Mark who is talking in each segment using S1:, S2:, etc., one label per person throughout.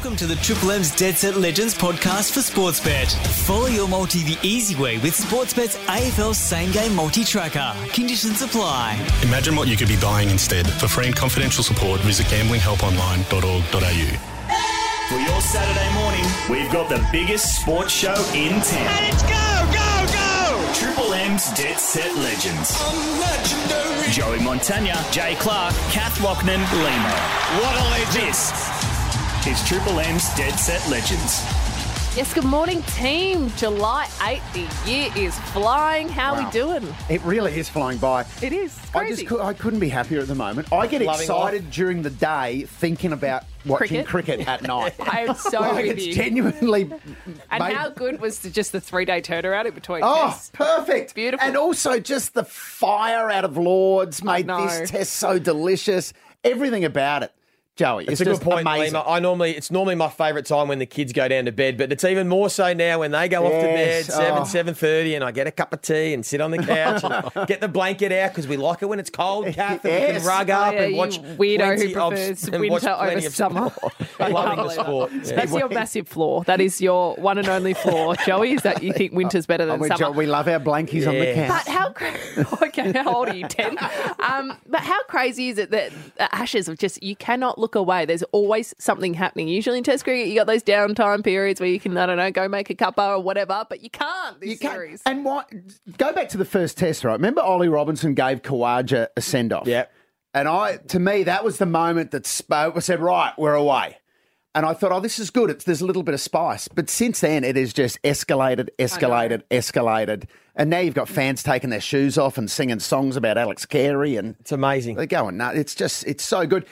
S1: Welcome to the Triple M's Dead Set Legends podcast for Sportsbet. Follow your multi the easy way with Sportsbet's AFL Same Game Multi Tracker. Conditions apply.
S2: Imagine what you could be buying instead. For free and confidential support, visit gamblinghelponline.org.au.
S3: For your Saturday morning, we've got the biggest sports show in town.
S4: Let's go, go, go!
S3: Triple M's Dead Set Legends. I'm legendary. Joey Montagna, Jay Clark, Kath Loughnan, Lehmo.
S4: What a legend!
S3: This is Triple M's Dead Set Legends.
S5: Yes, good morning, team. July 8th, the year is flying. How
S6: Wow.
S5: we doing?
S6: It really is flying by.
S5: It is
S6: I just cou- I couldn't be happier at the moment. I get
S5: Loving
S6: excited during the day thinking about watching cricket, at night.
S5: I am so
S6: like
S5: with
S6: it's
S5: you.
S6: genuinely.
S5: and
S6: made-
S5: how good was the, just the three day turnaround in between
S6: Oh,
S5: tests?
S6: perfect!
S5: Beautiful.
S6: And also just the fire out of Lords made
S5: know.
S6: this test so delicious. Everything about it, Joey.
S7: It's
S6: It's,
S7: a good point,
S6: amazing.
S7: Lehmo. I normally it's normally my favourite time when the kids go down to bed, but it's even more so now when they go off to bed
S6: Yes,
S7: seven
S6: oh.
S7: seven thirty, and I get a cup of tea and sit on the couch and get the blanket out because we like it when it's cold, Kath, and we
S6: Yes.
S7: can rug
S5: Oh,
S7: up
S5: yeah,
S7: and watch
S5: weirdo
S7: plenty
S5: who prefers
S7: and
S5: winter
S7: watch plenty
S5: over
S7: of
S5: summer.
S7: sport. Loving the sport.
S5: that.
S7: Yeah.
S5: That's your massive flaw. That is your one and only flaw, Joey. Is that you think winter's better
S6: Oh,
S5: than
S6: we,
S5: summer?
S6: we love our blankies on the couch.
S5: But how cra- okay? How old are you? Ten. Um, but how crazy is it that the Ashes of just you cannot look away? There's always something happening. Usually in Test cricket, you got those downtime periods where you can I don't know go make a cuppa or whatever, but you can't. This
S6: You can't-
S5: series.
S6: And what? Go back to the first test, right? Remember, Ollie Robinson gave Khawaja a send off.
S7: Yep.
S6: And I, to me, that was the moment that spoke. I said, "Right, we're away." And I thought, "Oh, this is good. It's there's a little bit of spice." But since then, it has just escalated, escalated, escalated. And now you've got fans taking their shoes off and singing songs about Alex Carey, and
S7: It's amazing.
S6: they're going nuts. It's just, it's so good.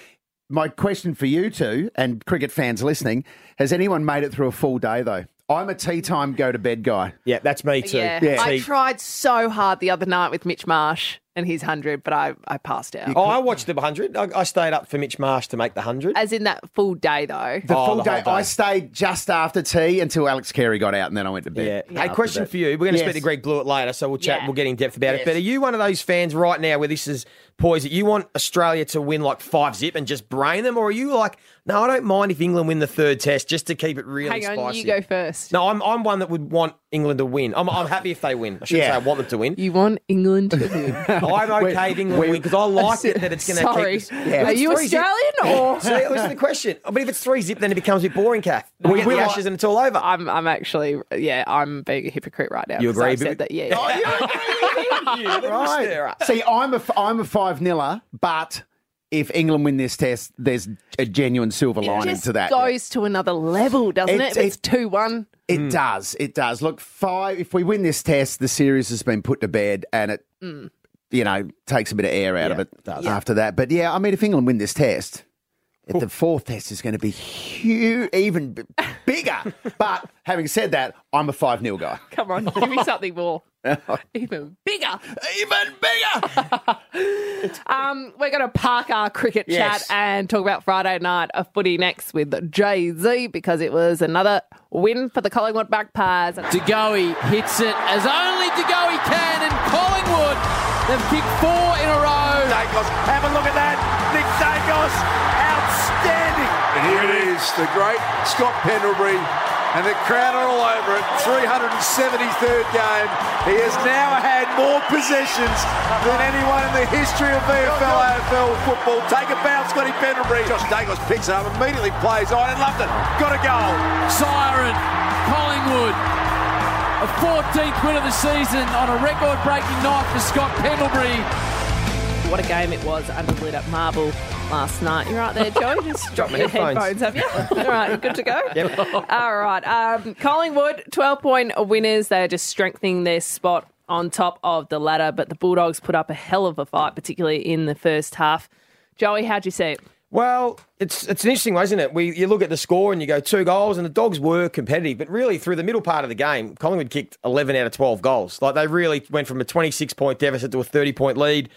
S6: My question for you two and cricket fans listening: Has anyone made it through a full day though? I'm a tea time, go to bed guy.
S7: Yeah, that's me too.
S5: yeah,
S6: Yeah.
S5: I tried so hard the other night with Mitch Marsh and his hundred, but I I passed out.
S7: Oh, I watched the 100. I, I stayed up for Mitch Marsh to make the 100.
S5: As in that full day though.
S6: The
S7: Oh,
S6: full
S7: the
S6: day,
S7: day.
S6: I stayed just after tea until Alex Carey got out, and then I went to bed.
S7: Yeah.
S6: bed.
S7: Hey, question for you. We're going to
S6: Yes.
S7: speak to Greg Blewett later, so we'll chat.
S5: Yeah.
S7: We'll get in depth about
S6: Yes.
S7: it. But are you one of those fans right now where this is poised that you want Australia to win like five zip and just brain them, or are you like, no, I don't mind if England win the third test just to keep it really
S5: Hang on,
S7: spicy?
S5: you go first.
S7: No, I'm I'm one that would want England to win. I'm, I'm happy if they win. I shouldn't
S6: Yeah.
S7: say I want them to win.
S5: You want England to win.
S7: I'm okay if England win because I like it that it's going to
S5: Sorry.
S7: keep. Us,
S6: Yeah.
S5: Are you
S7: It's three zip-
S5: Australian or?
S7: So listen to the question. But if it's three zip, then it becomes a bit boring, Kath. We get the ashes and it's all over.
S5: I'm I'm actually yeah I'm being a hypocrite right now.
S7: You
S5: 'cause I've
S7: agree,
S5: said
S7: but-
S5: that yeah.
S6: Oh, right. See, I'm a I'm a five niller, but if England win this test, there's a genuine silver
S5: It
S6: lining to that.
S5: It goes to another level, doesn't
S6: It's-
S5: it? It's two one.
S6: It
S7: Hmm.
S6: does. It does. Look, five. If we win this test, the series has been put to bed, and it,
S5: Mm.
S6: you know, takes a bit of air out of it
S7: it does.
S6: after that. But yeah, I mean, if England win this test. The fourth test is going to be huge, even b- bigger. but having said that, I'm a 5 0 guy.
S5: Come on, give me something more, even bigger.
S6: Even bigger.
S5: Um, we're going to park our cricket
S6: Yes.
S5: chat and talk about Friday night of footy next with Jay Z because it was another win for the Collingwood Magpies.
S8: De Goey hits it as only De Goey can, and Collingwood, they've kicked four in a row.
S4: Daicos, have a look at that. Nick Daicos, outstanding. And here it is, the great Scott Pendlebury. And the crowd are all over it. 373rd game. He has now had more possessions than anyone in the history of VFL AFL football. Take a bounce, Scotty Pendlebury. Josh Daicos picks it up, immediately plays on, and London got a goal.
S8: Siren, Collingwood. A 14th win of the season on a record breaking night for Scott Pendlebury.
S5: What a game it was under lit up Marvel last night. You're right there, Joe. Just drop your
S7: headphones.
S5: headphones, have you? All right, good to go. All right. Um, Collingwood, 12 point winners. They're just strengthening their spot on top of the ladder, but the Bulldogs put up a hell of a fight, particularly in the first half. Joey, how'd you see it?
S7: Well, it's it's an interesting one, isn't it? We you look at the score and you go two goals, and the Dogs were competitive, but really through the middle part of the game, Collingwood kicked eleven out of twelve goals. Like they really went from a twenty six point deficit to a thirty point lead.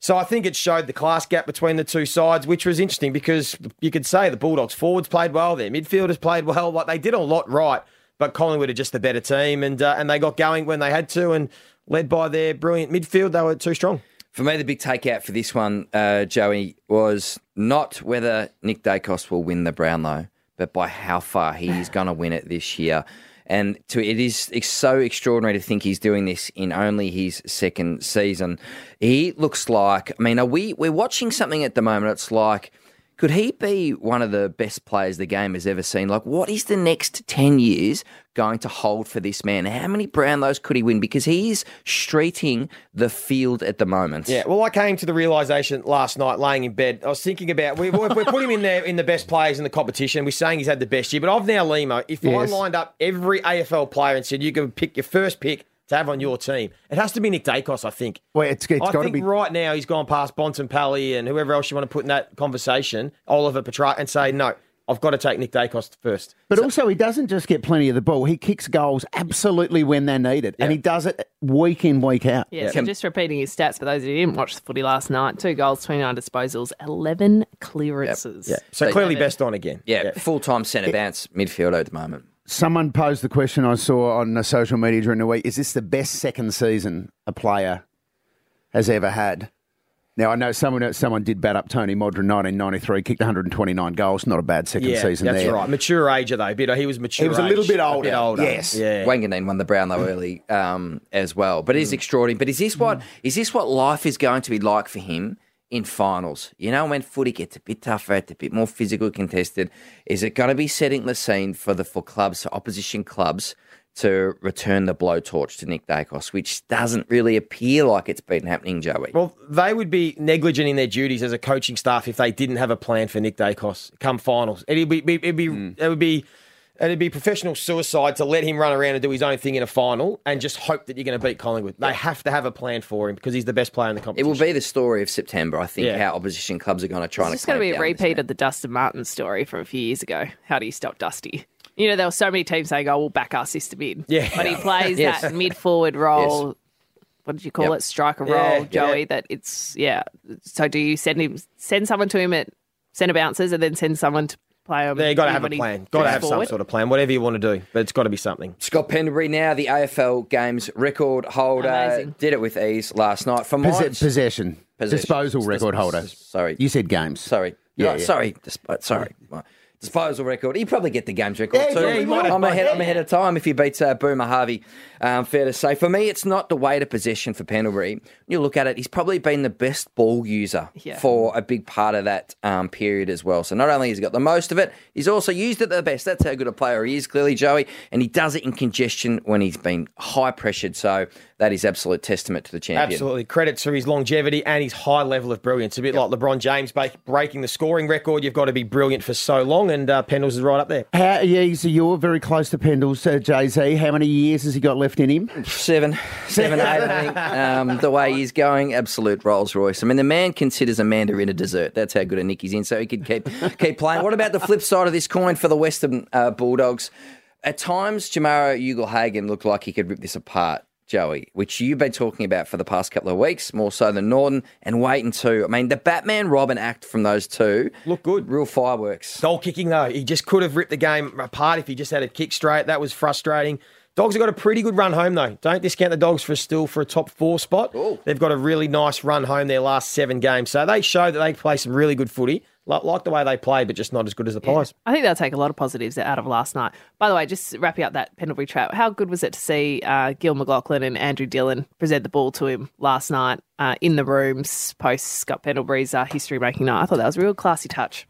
S7: So I think it showed the class gap between the two sides, which was interesting because you could say the Bulldogs forwards played well, their midfielders played well, like they did a lot right, but Collingwood are just the better team, and uh, and they got going when they had to, and led by their brilliant midfield, they were too strong.
S9: For me, the big takeout for this one, uh, Joey, was not whether Nick Daicos will win the Brownlow, but by how far he's going to win it this year. And to it is so extraordinary to think he's doing this in only his second season. He looks like I mean, are we we're watching something at the moment. It's like could he be one of the best players the game has ever seen? Like, what is the next 10 years going to hold for this man? How many Brownlows could he win? Because he's streeting the field at the moment.
S7: Yeah, well, I came to the realization last night, laying in bed. I was thinking about we we we put him in there in the best players in the competition. We're saying he's had the best year, but I've now Lehmo. If
S6: Yes.
S7: I lined up every AFL player and said you can pick your first pick to have on your team, it has to be Nick Daicos. I think.
S6: Well, it's, it's
S7: I
S6: got to
S7: think
S6: be.
S7: right now he's gone past Bontempelli and whoever else you want to put in that conversation, Oliver Petracca, and say no. I've got to take Nick Daicos first.
S6: But also, he doesn't just get plenty of the ball. He kicks goals absolutely when they're needed, and he does it week in, week out.
S5: Yeah, so just repeating his stats for those who didn't watch the footy last night two goals, 29 disposals, 11 clearances.
S7: Yeah. So
S9: They-
S7: clearly best on again.
S9: Yeah, full time centre bounce midfielder at the moment.
S6: Someone posed the question I saw on uh, social media during the week: Is this the best second season a player has ever had? Now I know someone someone did bat up Tony Modra, in 1993, kicked 129 goals. Not a bad second
S7: Yeah,
S6: season
S7: that's
S6: there.
S7: right. Mature age though, but he was mature.
S6: He was a little
S7: age,
S6: bit older,
S7: older.
S6: yes.
S7: Yeah.
S9: Wanganeen won the Brownlow early um, as well, but it is extraordinary. But is this what is this what life is going to be like for him in finals? You know, when footy gets a bit tougher, it's a bit more physical contested. Is it going to be setting the scene for the for clubs, for opposition clubs, to return the blowtorch to Nick Daicos, which doesn't really appear like it's been happening, Joey?
S7: Well, they would be negligent in their duties as a coaching staff if they didn't have a plan for Nick Daicos come finals. It'd be, it'd be, hmm. it would be, it'd be professional suicide to let him run around and do his own thing in a final and just hope that you're going to beat Collingwood. They have to have a plan for him because he's the best player in the competition.
S9: It will be the story of September, I think,
S7: Yeah.
S9: how opposition clubs are going to try
S5: It's
S9: and
S5: just going to be a
S9: clamp down on this
S5: repeat of the Dustin Martin story from a few years ago. How do you stop Dusty? You know, there were so many teams saying, oh, we'll back our system in.
S7: Yeah.
S5: But he plays
S9: Yes.
S5: that mid forward role. What did you call
S9: Yep.
S5: it? Striker
S7: Yeah,
S5: role,
S7: yeah.
S5: Joey. That it's, yeah. So do you send him, send someone to him at centre bouncers and then send someone to play him?
S7: Yeah, you got to have a plan. Got to
S5: goes
S7: have some sort of plan, whatever you want to do, but it's got to be something.
S9: Scott Pendlebury now the AFL games record holder.
S5: Amazing.
S9: Did it with ease last night. For
S6: Posse-
S9: mine,
S6: possession.
S9: Possession.
S6: disposal record holder.
S9: sorry.
S6: you said games.
S9: sorry,
S6: Yeah,
S9: yeah,
S6: yeah.
S9: sorry, Disp- sorry. My Disposal record. He probably get the games record
S6: Yeah,
S9: too.
S6: yeah, he might.
S9: I'm ahead. I'm ahead of time if he beats uh, Boomer Harvey. Um, fair to say. For me, it's not the weight of possession for Pendlebury. You look at it, he's probably been the best ball user
S5: Yeah.
S9: for a big part of that um, period as well. So not only has he got the most of it, he's also used it the best. That's how good a player he is, clearly, Joey. And he does it in congestion when he's been high pressured. So that is absolute testament to the champion.
S7: Absolutely. Credits for his longevity and his high level of brilliance. A bit like LeBron James breaking the scoring record. You've got to be brilliant for so long, and uh, Pendles is right up there.
S6: How, yeah, so you're very close to Pendles, uh, Jay Z. How many years has he got left in him?
S9: Seven, seven, eight, I think. Um, the way he's going, absolute Rolls Royce. I mean, the man considers Amanda in a dessert. That's how good a nick he's in, so he could keep keep playing. What about the flip side of this coin for the Western uh, Bulldogs? At times, Jamarra Ugle-Hagan looked like he could rip this apart. Joey, which you've been talking about for the past couple of weeks, more so than Naughton and Weightman too. I mean, the Batman Robin act from those two
S7: Look good.
S9: real fireworks.
S7: Goal kicking, though, he just could have ripped the game apart if he just had a kick straight. That was frustrating. Dogs have got a pretty good run home, though. Don't discount the Dogs for still for a top four spot. They've got a really nice run home their last seven games. So they show that they play some really good footy, like, the way they play, but just not as good as the Pies.
S5: I think they'll take a lot of positives out of last night. By the way, just wrapping up that Pendlebury trap, how good was it to see uh, Gill McLachlan and Andrew Dillon present the ball to him last night uh, in the rooms post Scott Pendlebury's uh, history making night? I thought that was a real classy touch.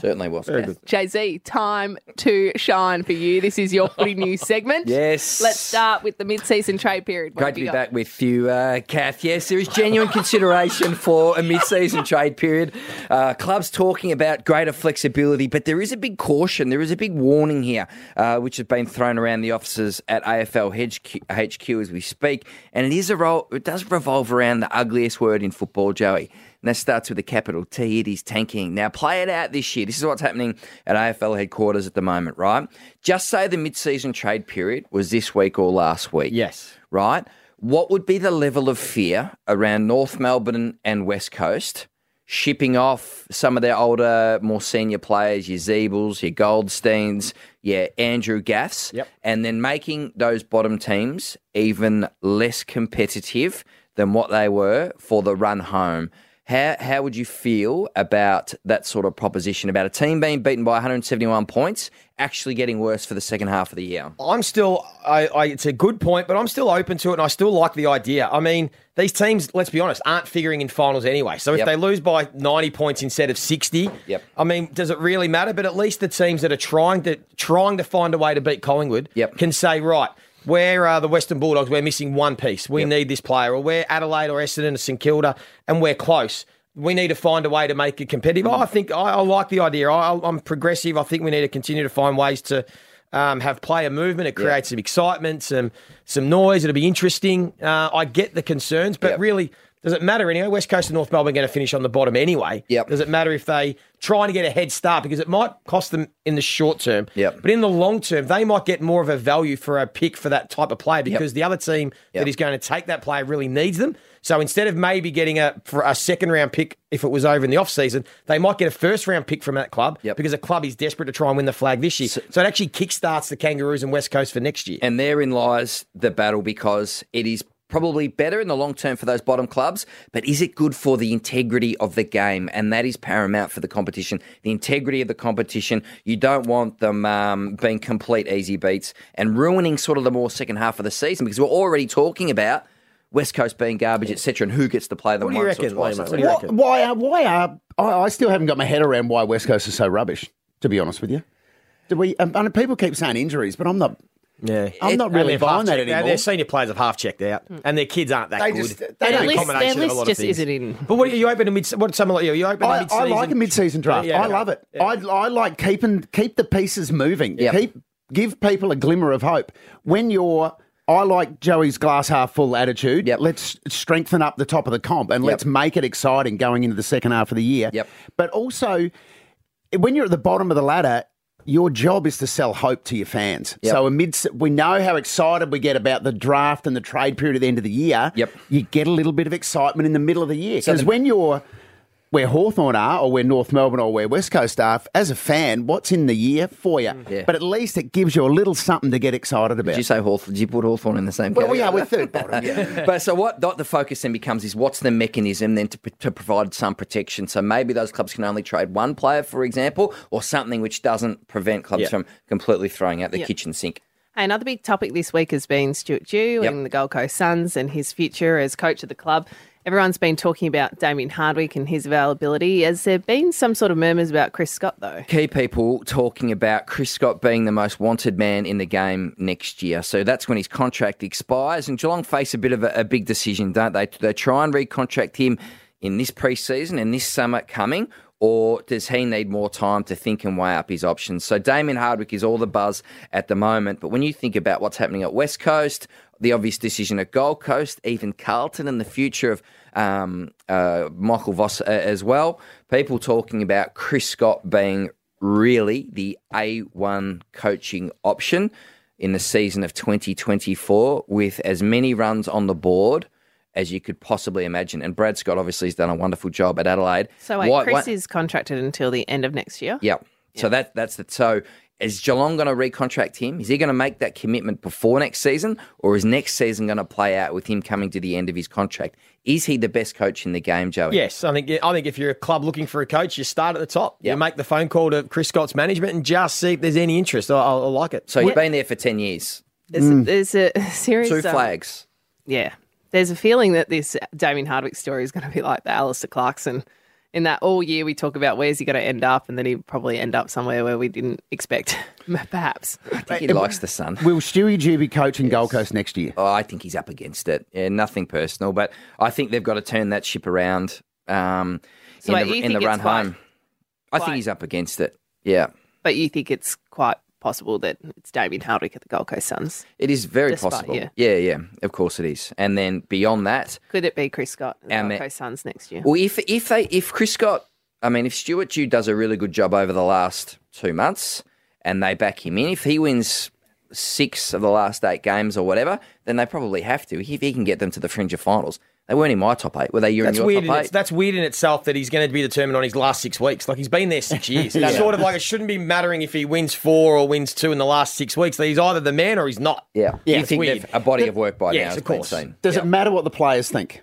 S9: Certainly was.
S7: Very good.
S5: Jay Z, time to shine for you. This is your footy news segment.
S9: Yes.
S5: Let's start with the mid-season trade period. What
S9: Great to be
S5: got?
S9: back with you, uh, Kath. Yes, there is genuine consideration for a mid-season trade period. Uh, clubs talking about greater flexibility, but there is a big caution. There is a big warning here, uh, which has been thrown around the offices at AFL HQ, HQ as we speak, and it is a role. It does revolve around the ugliest word in football, Joey. And that starts with a capital T. It is tanking. Now, play it out this year. This is what's happening at AFL headquarters at the moment, right? Just say the mid-season trade period was this week or last week
S7: Yes.
S9: right? What would be the level of fear around North Melbourne and West Coast shipping off some of their older, more senior players, your Ziebells, your Goldsteins, your Andrew Gaffs,
S7: Yep.
S9: and then making those bottom teams even less competitive than what they were for the run home? How how would you feel about that sort of proposition about a team being beaten by 171 points actually getting worse for the second half of the year?
S7: I'm still, I, I, it's a good point, but I'm still open to it, and I still like the idea. I mean, these teams, let's be honest, aren't figuring in finals anyway. So if
S9: Yep.
S7: they lose by 90 points instead of 60,
S9: Yep.
S7: I mean, does it really matter? But at least the teams that are trying to trying to find a way to beat Collingwood
S9: Yep.
S7: can say, right. Where are the Western Bulldogs? We're missing one piece. We
S9: Yep.
S7: need this player. Or we're Adelaide or Essendon or St Kilda, and we're close. We need to find a way to make it competitive. I think I, I like the idea. I, I'm progressive. I think we need to continue to find ways to um, have player movement. It creates some excitement, some some noise. It'll be interesting. Uh, I get the concerns, but
S9: Yep.
S7: really, does it matter anyway? West Coast and North Melbourne are going to finish on the bottom anyway.
S9: Yep.
S7: Does it matter if they trying to get a head start because it might cost them in the short term.
S9: Yep.
S7: But in the long term, they might get more of a value for a pick for that type of player because the other team
S9: Yep.
S7: that is going to take that player really needs them. So instead of maybe getting a for a second round pick if it was over in the off season, they might get a first round pick from that club
S9: Yep.
S7: because a club is desperate to try and win the flag this year. So, it actually kickstarts the Kangaroos and West Coast for next year.
S9: And therein lies the battle because it is probably better in the long term for those bottom clubs, but is it good for the integrity of the game? And that is paramount for the competition. The integrity of the competition. You don't want them um, being complete easy beats and ruining sort of the more second half of the season because we're already talking about West Coast being garbage, etc., and who gets to play them
S7: What do you
S9: once
S7: reckon,
S9: or twice. Lehmo?
S7: What do you
S9: it.
S7: reckon?
S6: Why? Are, why are I, I still haven't got my head around why West Coast is so rubbish? To be honest with you, do we? Um, people keep saying injuries, but I'm not.
S7: Yeah,
S6: I'm not really
S7: And they've
S6: buying that anymore.
S7: Their senior players have half checked out, hmm. and their kids aren't that
S6: They
S7: good.
S6: just- they
S7: They're
S6: don't-
S7: a
S5: list-
S7: combination
S5: their
S7: of a
S5: list
S7: lot of
S5: just
S7: things.
S5: isn't in.
S7: But what are you open to mid? What some are you? You open to
S6: I,
S7: mid
S6: I like a mid-season draft.
S7: Yeah,
S6: I love it.
S7: Yeah.
S6: I, I like keeping keep the pieces moving.
S9: Yep.
S6: Keep give people a glimmer of hope when you're. I like Joey's glass half full attitude.
S9: Yep.
S6: Let's strengthen up the top of the comp and let's make it exciting going into the second half of the year.
S9: Yep.
S6: But also, when you're at the bottom of the ladder, your job is to sell hope to your fans.
S9: Yep.
S6: So amidst, we know how excited we get about the draft and the trade period at the end of the year.
S9: Yep.
S6: You get a little bit of excitement in the middle of the year
S9: So
S6: because
S9: the-
S6: when you're where Hawthorn are or where North Melbourne or where West Coast are, as a fan, what's in the year for you? Mm.
S9: Yeah.
S6: But at least it gives you a little something to get excited about.
S9: Did you say Hawthorn? Did you put Hawthorn in the same
S6: well, we are. We're third bottom. Yeah.
S9: but so what, what the focus then becomes is what's the mechanism then to, to provide some protection. So maybe those clubs can only trade one player, for example, or something which doesn't prevent clubs
S7: Yeah.
S9: from completely throwing out the
S5: Yeah.
S9: kitchen sink.
S5: Another big topic this week has been Stuart Dew
S9: Yep.
S5: and the Gold Coast Suns and his future as coach of the club. Everyone's been talking about Damien Hardwick and his availability. Has there been some sort of murmurs about Chris Scott, though?
S9: Key people talking about Chris Scott being the most wanted man in the game next year. So that's when his contract expires. And Geelong face a bit of a, a big decision, don't they? They try and recontract him in this preseason and this summer coming? Or does he need more time to think and weigh up his options? So Damien Hardwick is all the buzz at the moment. But when you think about what's happening at West Coast, the obvious decision at Gold Coast, even Carlton, and the future of um, uh, Michael Voss uh, as well, people talking about Chris Scott being really the A1 coaching option in the season of 2024 with as many runs on the board as you could possibly imagine. And Brad Scott obviously has done a wonderful job at Adelaide.
S5: So, wait,
S9: Why-
S5: Chris
S9: why-
S5: is contracted until the end of next year?
S9: yeah. So that that's the so is Geelong going to recontract him? Is he going to make that commitment before next season, or is next season going to play out with him coming to the end of his contract? Is he the best coach in the game, Joey?
S7: Yes, I think I think if you're a club looking for a coach, you start at the top.
S9: Yeah.
S7: You make the phone call to Chris Scott's management and just see if there's any interest. I, I, I like it.
S9: So you've been there for ten years.
S5: There's, there's a series.
S9: Two
S5: um,
S9: flags.
S5: Yeah. There's a feeling that this Damien Hardwick story is going to be like the Alastair Clarkson. In that all year we talk about where's he going to end up, and then he'd probably end up somewhere where we didn't expect, perhaps.
S9: I think he likes the sun.
S6: Will Stewie Dew be coaching Gold Coast next year?
S9: Oh, I think he's up against it. Yeah, nothing personal, but I think they've got to turn that ship around um,
S5: So
S9: in
S5: wait,
S9: the,
S5: you
S9: in the
S5: think
S9: run
S5: it's quite-
S9: home. I think he's up against it. Yeah,
S5: But you think it's quite possible that it's Damien Hardwick at the Gold Coast Suns?
S9: it is very
S5: Despite,
S9: possible.
S5: yeah.
S9: yeah, yeah, of course it is. And then beyond that,
S5: Could it be Chris Scott at the Gold Coast Suns next year?
S9: Well, if if they if Chris Scott, I mean, if Stuart Dew does a really good job over the last two months, and they back him in, if he wins six of the last eight games or whatever, then they probably have to. If he can get them to the fringe of finals, they weren't in my top eight. Were they? You in
S7: That's
S9: your
S7: weird. In
S9: top
S7: its,
S9: eight?
S7: that's weird in itself that he's going to be determined on his last six weeks. Like he's been there six years. It's sort of like it shouldn't be mattering if he wins four or wins two in the last six weeks. He's either the man or he's not.
S9: yeah,
S6: Yeah,
S9: You think
S7: weird.
S9: a body of work by
S7: Yes,
S9: now has
S7: of
S9: been
S7: course.
S9: seen.
S6: Does it matter what the players think?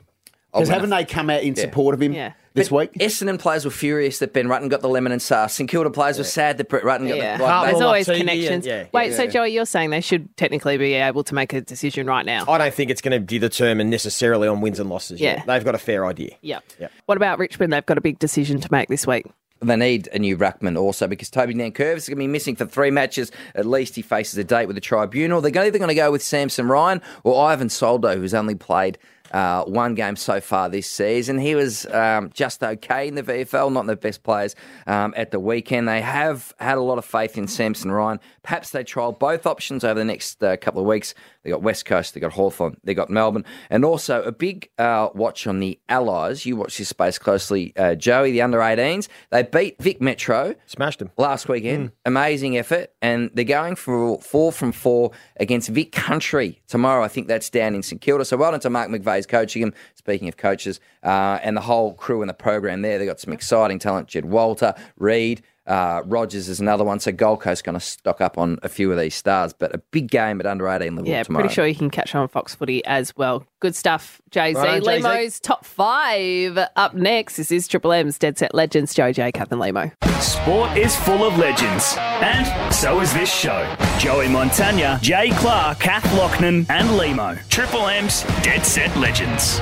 S6: Because haven't
S9: I-
S6: they come out in
S9: Yeah.
S6: support of him
S5: Yeah.
S6: this
S9: But
S6: week?
S9: Essendon players were furious that Ben Rutten got the lemon and sauce. St Kilda players were sad that Brett Ratten got
S5: Yeah.
S9: the. Like,
S5: There's always
S7: TV and-
S5: connections.
S7: yeah.
S5: Wait,
S9: Yeah.
S5: so Joey, you're saying they should technically be able to make a decision right now?
S7: I don't think it's going to be determined necessarily on wins and losses.
S5: Yeah.
S7: yet. They've got a fair idea.
S5: Yep.
S7: Yep.
S5: What about Richmond? They've got a big decision to make this week.
S9: They need a new ruckman also because Toby Nankervis is going to be missing for three matches. At least he faces a date with the tribunal. They're either going to go with Samson Ryan or Ivan Soldo, who's only played uh, one game so far this season. He was um, just okay in the VFL, not the best players um, at the weekend. They have had a lot of faith in Samson Ryan. Perhaps they trial both options over the next uh, couple of weeks. They got West Coast, they got Hawthorn, they got Melbourne, and also a big uh, watch on the Allies. You watch this space closely, uh, Joey. The under 18s they beat Vic Metro
S7: Smashed them.
S9: last weekend. Amazing effort, and they're going for four from four against Vic Country tomorrow. I think that's down in St Kilda. So well done to Mark McVeigh's coaching him. Speaking of coaches, uh, and the whole crew in the program there, they've got some exciting talent. Jed Walter, Reed. Uh, Rogers is another one, so Gold Coast going to stock up on a few of these stars, but a big game at under 18 level
S5: Yeah,
S9: tomorrow.
S5: pretty sure you can catch on Fox Footy as well. Good stuff, Jay Z.
S7: Righto, Jay-Z.
S5: Lehmo's top five. Up next, this is Triple M's Dead Set Legends, Joey J, Kath and Lehmo.
S3: Sport is full of legends, and so is this show. Joey Montagna, Jay Clark, Kath Loughnan, and Lehmo. Triple M's Dead Set Legends.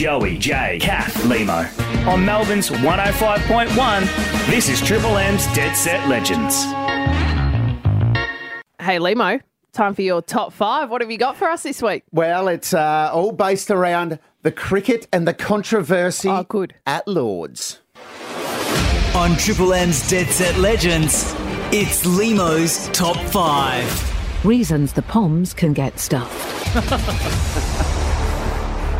S3: Joey, Jay, Kath, Lehmo. On Melbourne's 105.1, this is Triple M's Dead Set Legends.
S5: Hey, Lehmo, time for your top five. What have you got for us this week?
S6: Well, it's uh, all based around the cricket and the controversy
S5: Oh, good.
S6: at Lords.
S1: On Triple M's Dead Set Legends, it's Lehmo's Top 5.
S10: Reasons the Poms can get stuffed.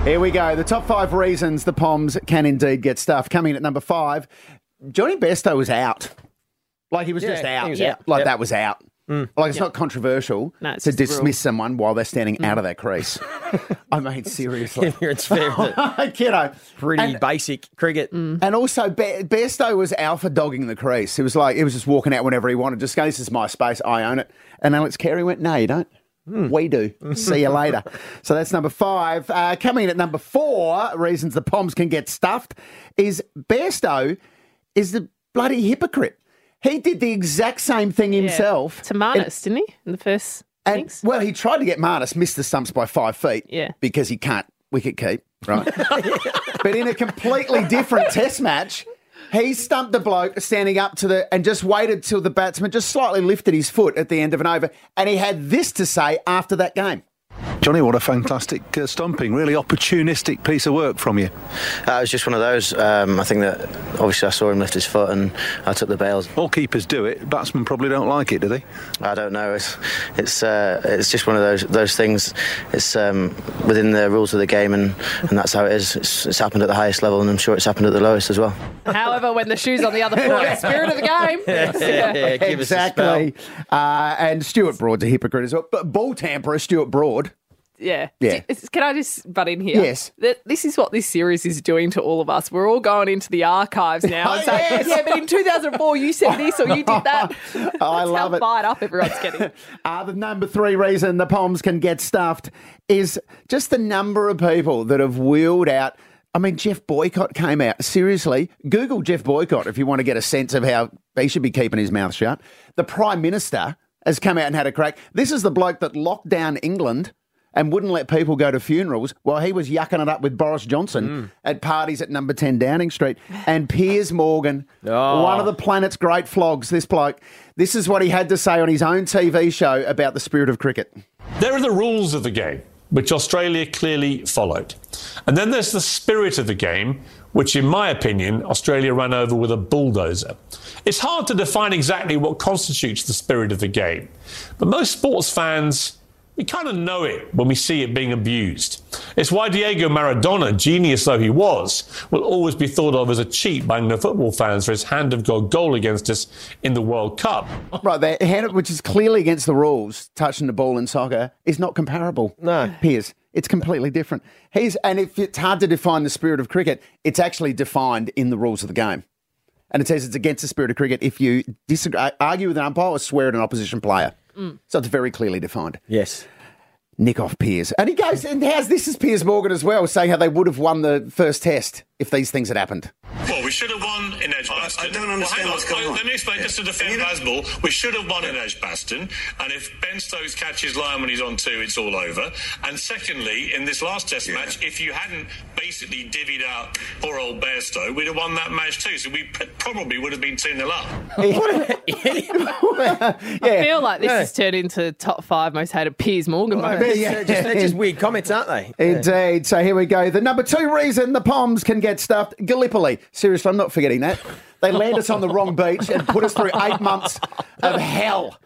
S6: Here we go. The top five reasons the Poms can indeed get stuffed. Coming in at number five, Johnny Bairstow was out. Like he was
S7: Yeah,
S6: just out.
S7: he was
S6: Yeah.
S7: out.
S6: Like
S7: Yep.
S6: that was out. Mm. Like it's not controversial
S5: No, it's
S6: to
S5: just
S6: dismiss someone while they're standing mm. out of their crease. I mean, seriously.
S7: it's fair.
S6: Kiddo.
S7: Pretty
S6: And-
S7: basic cricket. Mm.
S6: And also, Be- Bairstow was alpha dogging the crease. He was like, he was just walking out whenever he wanted. Just go, this is my space. I own it. And Alex Carey went, no, you don't. We do. See you later. So that's number five. Uh, coming in at number four, reasons the Poms can get stuffed, is Bairstow is the bloody hypocrite. He did the exact same thing himself.
S5: To Marnus, didn't he? In the first
S6: And
S5: innings?
S6: well, he tried to get Marnus, missed the stumps by five feet.
S5: Yeah.
S6: Because he can't wicket keep, right? but in a completely different test match, he stumped the bloke standing up to the and just waited till the batsman just slightly lifted his foot at the end of an over. And he had this to say after that game.
S11: Johnny, what a fantastic uh, stomping. Really opportunistic piece of work from you.
S12: Uh, it was just one of those. Um, I think that obviously I saw him lift his foot and I took the bails.
S11: All keepers do it. Batsmen probably don't like it, do they?
S12: I don't know. It's it's uh, it's just one of those those things. It's um, within the rules of the game and, and that's how it is. It's, it's happened at the highest level and I'm sure it's happened at the lowest as well.
S5: However, when the shoe's on the other foot, spirit of the game.
S7: Yeah, give us a spell.
S6: exactly. Uh, and Stuart Broad's a hypocrite as well. But ball tamperer, Stuart Broad.
S5: Yeah.
S6: Yeah.
S5: Can I just butt in here?
S6: Yes.
S5: That this is what this series is doing to all of us. We're all going into the archives now and
S6: Oh,
S5: saying,
S6: yes.
S5: yeah, but in 2004 you said this or you did that. That's
S6: I love
S5: how
S6: it.
S5: fired up everyone's getting.
S6: Uh, the number three reason the Poms can get stuffed is just the number of people that have wheeled out. I mean, Geoff Boycott came out. Seriously, Google Geoff Boycott if you want to get a sense of how he should be keeping his mouth shut. The Prime Minister has come out and had a crack. This is the bloke that locked down England and wouldn't let people go to funerals while he was yucking it up with Boris Johnson mm. at parties at number 10 Downing Street. And Piers Morgan,
S7: Oh.
S6: one of the planet's great flogs, this bloke, this is what he had to say on his own TV show about the spirit of cricket.
S13: There are the rules of the game, which Australia clearly followed. And then there's the spirit of the game, which, in my opinion, Australia ran over with a bulldozer. It's hard to define exactly what constitutes the spirit of the game, but most sports fans. We kind of know it when we see it being abused. It's why Diego Maradona, genius though he was, will always be thought of as a cheat by the football fans for his hand of God goal against us in the World Cup.
S6: Right, the hand, which is clearly against the rules, touching the ball in soccer, is not comparable.
S7: No.
S6: Piers. It's completely different. He's and if it's hard to define the spirit of cricket, it's actually defined in the rules of the game. And it says it's against the spirit of cricket if you disagree, argue with an umpire or swear at an opposition player. Mm. So it's very clearly defined.
S7: Yes.
S6: nick off Piers. And he goes, and how's this is Piers Morgan as well, saying how they would have won the first test if these things had happened.
S13: Well, we should have won in Edgbaston.
S14: I don't understand
S13: well,
S14: what's going
S13: on.
S14: on.
S13: Let me explain
S14: Yeah.
S13: just to defend Bazball. We should have won in Edgbaston. And if Ben Stokes catches Lyon when he's on two, it's all over. And secondly, in this last test match, if you hadn't basically divvied out poor old Bairstow, we'd have won that match too. So we probably would have been 2 0 up.
S5: I feel like this
S7: Yeah.
S5: has turned into top five most hated Piers Morgan
S7: They're
S5: moments.
S7: just, they're just weird comments, aren't they?
S6: Indeed. So here we go. The number two reason the Poms can get stuffed Gallipoli. Seriously, I'm not forgetting that. They land us on the wrong beach and put us through eight months of hell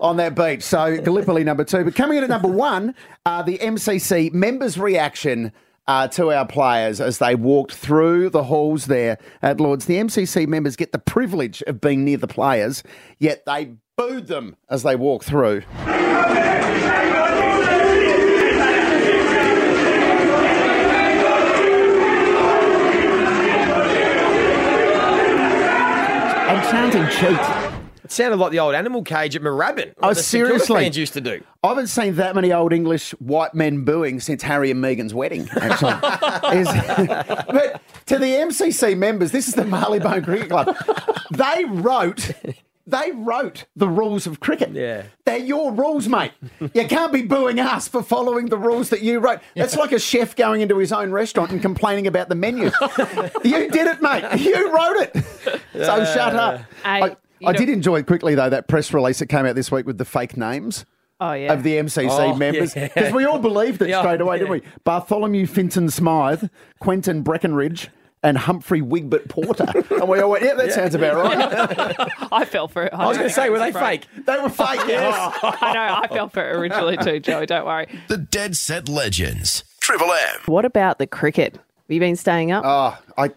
S6: on that beach. So Gallipoli, number two. But coming in at number one, uh, the MCC members' reaction. Uh, to our players as they walked through the halls there at Lords. The MCC members get the privilege of being near the players, yet they booed them as they walked through. And chanting cheat.
S7: It sounded like the old animal cage at Moorabbin.
S6: Oh,
S7: the
S6: seriously?
S7: fans used to do.
S6: I haven't seen that many old English white men booing since Harry and Meghan's wedding, actually. Is- but to the MCC members, this is the Marylebone Cricket Club. They wrote. They wrote the rules of cricket.
S7: Yeah.
S6: They're your rules, mate. You can't be booing us for following the rules that you wrote. That's like a chef going into his own restaurant and complaining about the menu. you did it, mate. You wrote it. So shut up.
S5: Hey,
S6: I, I did enjoy quickly, though, that press release that came out this week with the fake names
S5: Oh, yeah.
S6: of the MCC
S7: Oh,
S6: members
S7: yeah.
S6: because we all believed it
S7: Yeah,
S6: straight away,
S7: yeah.
S6: didn't we? Bartholomew Finton Smythe, Quentin Breckenridge, and Humphrey Wigbert Porter. and we all went, yeah, that sounds about right.
S5: I fell for it.
S7: I was going to say, were they fake?
S6: they were fake, yes.
S5: I know. I fell for it originally too, Joey. Don't worry.
S15: The Dead Set Legends. Triple M.
S5: What about the cricket? Have you been staying up?
S6: Oh, I,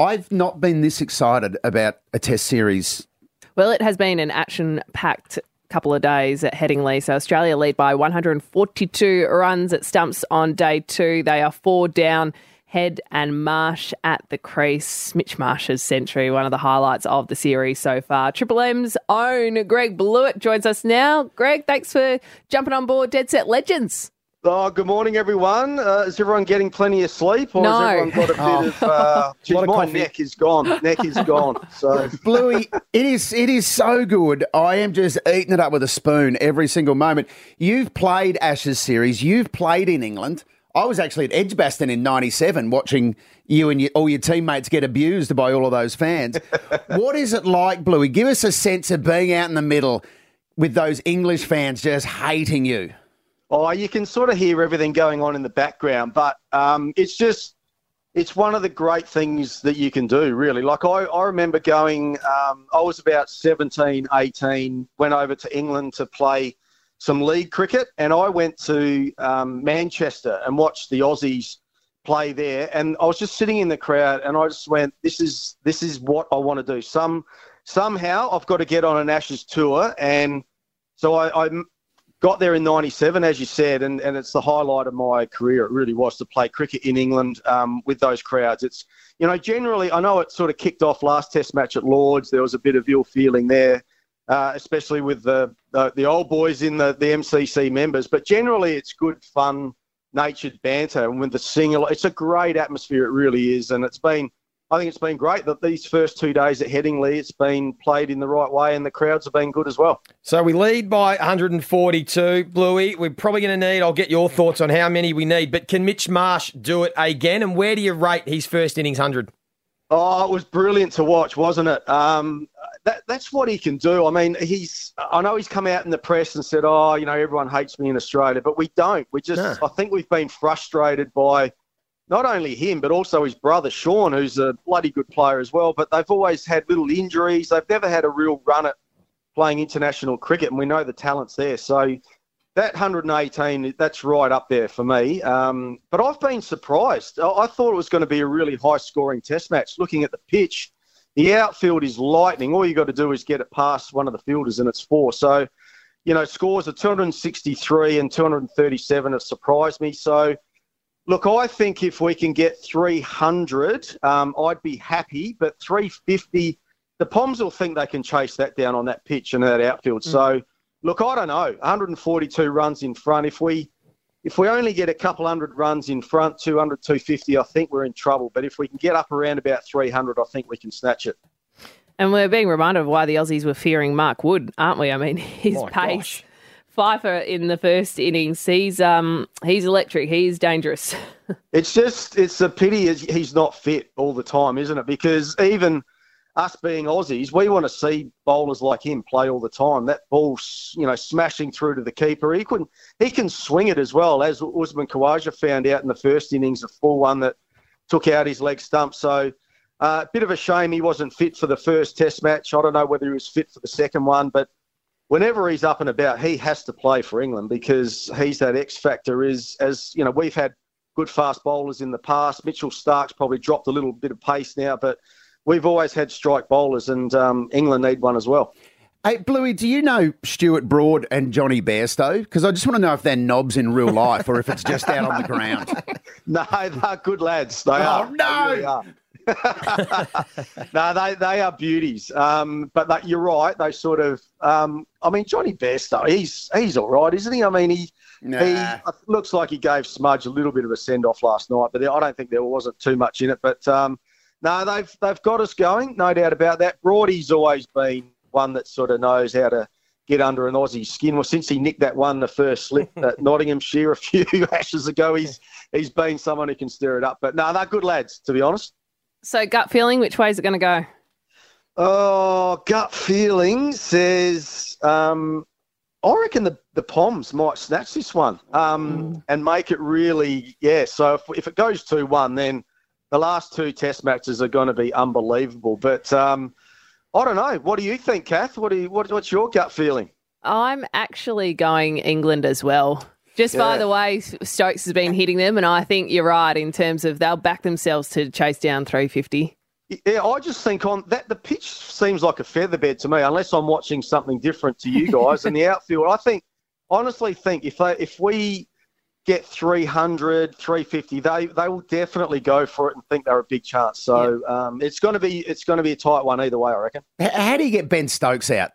S6: I've not been this excited about a test series.
S5: Well, it has been an action packed couple of days at Headingley. So Australia lead by 142 runs at stumps on day two. They are four down. Head and Marsh at the crease. Mitch Marsh's century, one of the highlights of the series so far. Triple M's own Greg Blewett joins us now. Greg, thanks for jumping on board Dead Set Legends.
S16: Oh, good morning, everyone. Uh, is everyone getting plenty of sleep, or
S5: No.
S16: has everyone got a bit
S6: Oh.
S16: of? Uh, geez,
S6: Lot of
S16: my
S6: coffee.
S16: neck is gone. Neck is gone. So
S6: Bluey, it is it is so good. I am just eating it up with a spoon every single moment. You've played Ashes series. You've played in England. I was actually at Edgbaston in '97, watching you and your, all your teammates get abused by all of those fans. what is it like, Bluey? Give us a sense of being out in the middle with those English fans just hating you.
S16: Oh, you can sort of hear everything going on in the background, but um, it's just it's one of the great things that you can do, really. Like I, I remember going, um, I was about 17, 18, went over to England to play some league cricket, and I went to um, Manchester and watched the Aussies play there, and I was just sitting in the crowd, and I just went, "This is this is what I want to do." Some somehow I've got to get on an Ashes tour, and so I, I got there in 97, as you said, and, and it's the highlight of my career. It really was to play cricket in England um, with those crowds. It's, you know, generally, I know it sort of kicked off last test match at Lords. There was a bit of ill feeling there, uh, especially with the, the, the old boys in the, the MCC members. But generally, it's good, fun, natured banter. And with the single, it's a great atmosphere. It really is. And it's been, I think it's been great that these first two days at Headingley, it's been played in the right way and the crowds have been good as well.
S7: So we lead by 142. Bluey, we're probably going to need, I'll get your thoughts on how many we need, but can Mitch Marsh do it again? And where do you rate his first innings 100?
S16: Oh, it was brilliant to watch, wasn't it? Um, that, that's what he can do. I mean, he's. I know he's come out in the press and said, "Oh, you know, everyone hates me in Australia," but we don't. We just.
S7: No.
S16: I think we've been frustrated by not only him but also his brother Shaun, who's a bloody good player as well. But they've always had little injuries. They've never had a real run at playing international cricket, and we know the talent's there. So that 118, that's right up there for me. Um, but I've been surprised. I, I thought it was going to be a really high-scoring Test match. Looking at the pitch, the outfield is lightning. All you got to do is get it past one of the fielders, and it's four. So, you know, scores of 263 and 237 have surprised me. So, look, I think if we can get 300, um, I'd be happy. But 350, the Poms will think they can chase that down on that pitch and that outfield. So, look, I don't know. 142 runs in front. If we if we only get a couple hundred runs in front, 200, 250, I think we're in trouble. But if we can get up around about 300, I think we can snatch it.
S5: And we're being reminded of why the Aussies were fearing Mark Wood, aren't we? I mean, his
S16: My
S5: pace.
S16: gosh.
S5: fifer in the first innings, he's um he's electric, he's dangerous.
S16: It's just, it's a pity he's not fit all the time, isn't it? Because even us being Aussies, we want to see bowlers like him play all the time. That ball, you know, smashing through to the keeper. He can, he can swing it as well, as Usman Khawaja found out in the first innings, a full one that took out his leg stump. So, a uh, bit of a shame he wasn't fit for the first Test match. I don't know whether he was fit for the second one, but whenever he's up and about, he has to play for England because he's that X factor. Is as you know, we've had good fast bowlers in the past. Mitchell Starc's probably dropped a little bit of pace now, but we've always had strike bowlers, and um, England need one as well.
S6: Hey, Bluey, do you know Stuart Broad and Johnny Bairstow? Because I just want to know if they're knobs in real life or if it's just out on the ground.
S16: No, they're good lads. They
S6: Oh,
S16: are.
S6: no.
S16: They really are. no, they, they are beauties. Um, but that, you're right. They sort of. Um, I mean, Johnny Bairstow, he's he's all right, isn't he? I mean, he
S6: Nah.
S16: he looks like he gave Smudge a little bit of a send off last night, but I don't think there wasn't too much in it. But um, no, they've they've got us going, no doubt about that. Broady's always been one that sort of knows how to get under an Aussie skin. Well, since he nicked that one the first slip at Nottinghamshire a few ashes ago, he's he's been someone who can stir it up. But no, they're good lads, to be honest.
S5: so gut feeling, which way is it going to go?
S16: Oh, gut feeling says um, I reckon the, the Poms might snatch this one um, and make it really, yeah. So if, if it goes 2 1, then the last two test matches are going to be unbelievable. But um, I don't know. What do you think, Kath? What do you, what, what's your gut feeling?
S5: I'm actually going England as well. Just by the way Stokes has been hitting them, and I think you're right in terms of they'll back themselves to chase down 350.
S16: Yeah, I just think on that the pitch seems like a feather bed to me, unless I'm watching something different to you guys. and the outfield, I think, honestly, think if they if we get 300, 350, they they will definitely go for it and think they're a big chance. So um, it's going to be it's going to be a tight one either way, I reckon.
S6: How do you get Ben Stokes out?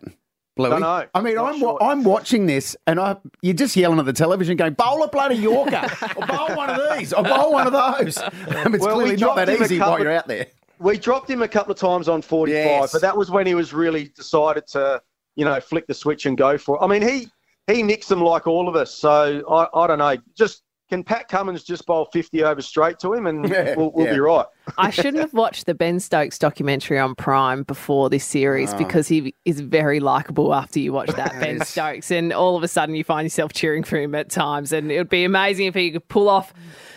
S6: Bluey?
S16: Don't know.
S6: I mean, I'm wa- I'm watching this, and I you're just yelling at the television, going, "Bowl a bloody Yorker, or bowl one of these, or bowl one of those." Um, it's
S16: Well,
S6: clearly not that easy while you're out there.
S16: We dropped him a couple of times on 45,
S6: Yes.
S16: but that was when he was really decided to, you know, flick the switch and go for it. I mean, he he nicks them like all of us. So I, I don't know. Just can Pat Cummins just bowl 50 over straight to him and we'll, we'll
S5: Yeah.
S16: be right.
S5: I shouldn't have watched the Ben Stokes documentary on Prime before this series
S16: Oh.
S5: because he is very likable after you watch that Ben Stokes, and all of a sudden you find yourself cheering for him at times, and it would be amazing if he could pull off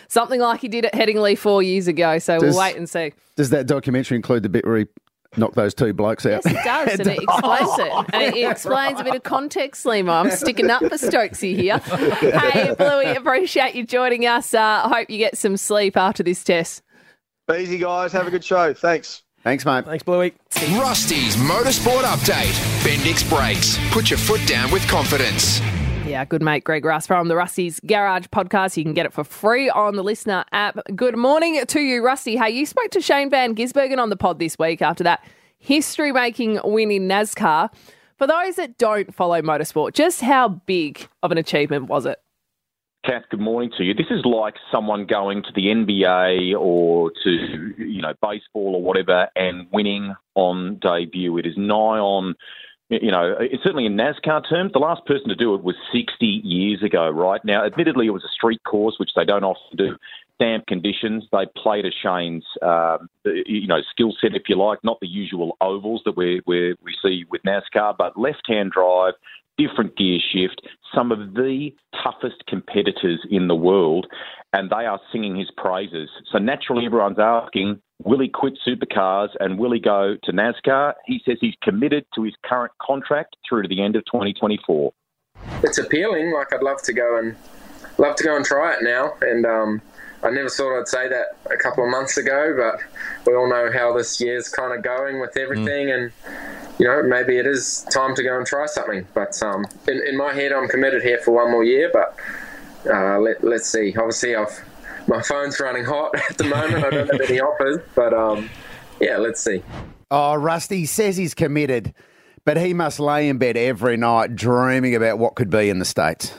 S5: something like he did at Headingley four years ago. So
S6: Does-
S5: we'll wait and see.
S6: Does that documentary include the bit where he knocked those two blokes out?
S5: Yes, it does, and it explains it. And it, it explains a bit of context, Lehmo. I'm sticking up for Stokesy here. hey, Bluey, appreciate you joining us. Uh, I hope you get some sleep after this test.
S16: Easy, guys. Have a good show. Thanks.
S6: Thanks, mate.
S7: Thanks, Bluey.
S15: Rusty's Motorsport Update. Bendix Brakes. Put your foot down with confidence.
S5: Yeah, good mate Greg Rust from the Rusty's Garage podcast. You can get it for free on the Listener app. Good morning to you, Rusty. Hey, you spoke to Shane Van Gisbergen on the pod this week after that history making win in NASCAR. For those that don't follow motorsport, just how big of an achievement was it?
S14: Kath, good morning to you. This is like someone going to the NBA or to, you know, baseball or whatever and winning on debut. It is nigh on, you know, certainly in NASCAR terms, the last person to do it was 60 years ago, right? Now, admittedly, it was a street course, which they don't often do. Damp conditions. They played to Shane's, um, you know, skill set, if you like, not the usual ovals that we we we see with NASCAR, but left-hand drive, different gear shift, some of the toughest competitors in the world, and they are singing his praises. So naturally, everyone's asking, will he quit supercars and will he go to NASCAR? He says he's committed to his current contract through to the end of 2024.
S17: it's appealing. Like I'd love to go and love to go and try it now. And um, I never thought I'd say that a couple of months ago, but we all know how this year's kind of going with everything, and you know maybe it is time to go and try something. But um, in, in my head, I'm committed here for one more year. But uh, let, let's see. Obviously, I've my phone's running hot at the moment. I don't have any offers, but um, yeah, let's see.
S6: Oh, Rusty says he's committed, but he must lay in bed every night dreaming about what could be in the States.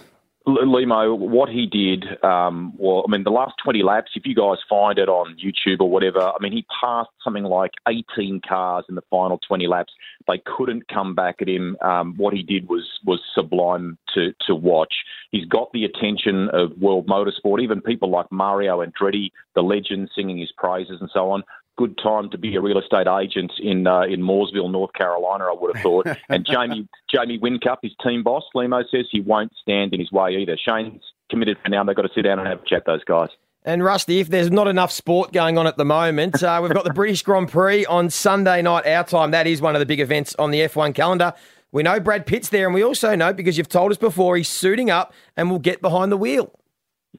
S14: Lehmo, what he did, um, well, I mean, the last 20 laps, if you guys find it on YouTube or whatever, I mean, he passed something like 18 cars in the final 20 laps. They couldn't come back at him. Um, what he did was was sublime to, to watch. He's got the attention of world motorsport, even people like Mario Andretti, the legend, singing his praises and so on good time to be a real estate agent in uh, in Mooresville, North Carolina. I would have thought. and Jamie Jamie Whincup, his team boss, Lehmo says he won't stand in his way either. Shane's committed for now. They've got to sit down and have a chat. Those guys.
S7: And Rusty, if there's not enough sport going on at the moment, uh, we've got the British Grand Prix on Sunday night our time. That is one of the big events on the F1 calendar. We know Brad Pitt's there, and we also know because you've told us before he's suiting up and will get behind the wheel.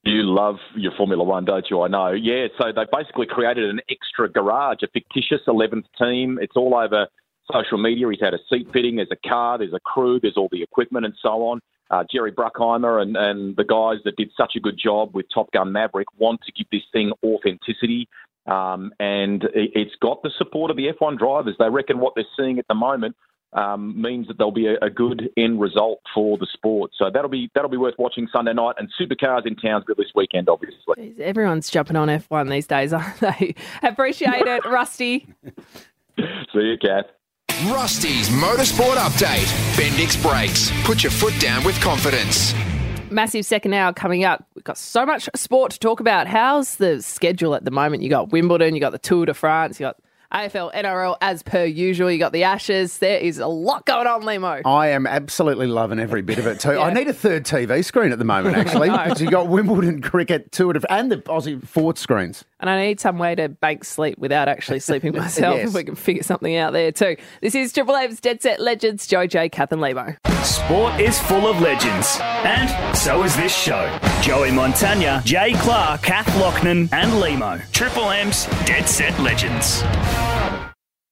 S14: You love your Formula One, don't you? I know. Yeah, so they basically created an extra garage, a fictitious 11th team. It's all over social media. He's had a seat fitting, there's a car, there's a crew, there's all the equipment and so on. Uh, Jerry Bruckheimer and, and the guys that did such a good job with Top Gun Maverick want to give this thing authenticity. Um, and it, it's got the support of the F1 drivers. They reckon what they're seeing at the moment um, means that there'll be a, a, good end result for the sport. So that'll be that'll be worth watching Sunday night. And supercars in Townsville this weekend, obviously.
S5: Everyone's jumping on F1 these days, aren't they? Appreciate it, Rusty.
S14: See you, Kath.
S15: Rusty's Motorsport Update. Bendix Brakes. Put your foot down with confidence.
S5: Massive second hour coming up. We've got so much sport to talk about. How's the schedule at the moment? You got Wimbledon, you got the Tour de France, you got AFL, NRL, as per usual. You got the Ashes. There is a lot going on, Lehmo.
S6: I am absolutely loving every bit of it too. yeah. I need a third TV screen at the moment, actually, because you got Wimbledon cricket, Tour de and the Aussie Fort screens.
S5: And I need some way to bank sleep without actually sleeping myself. yes. If we can figure something out there too. This is Triple M's Dead Set Legends, Joe J, Kath and Lehmo.
S3: Sport is full of legends, and so is this show. Joey Montagna, Jay Clark, Kath Loughnan, and Lehmo. Triple M's Dead Set Legends.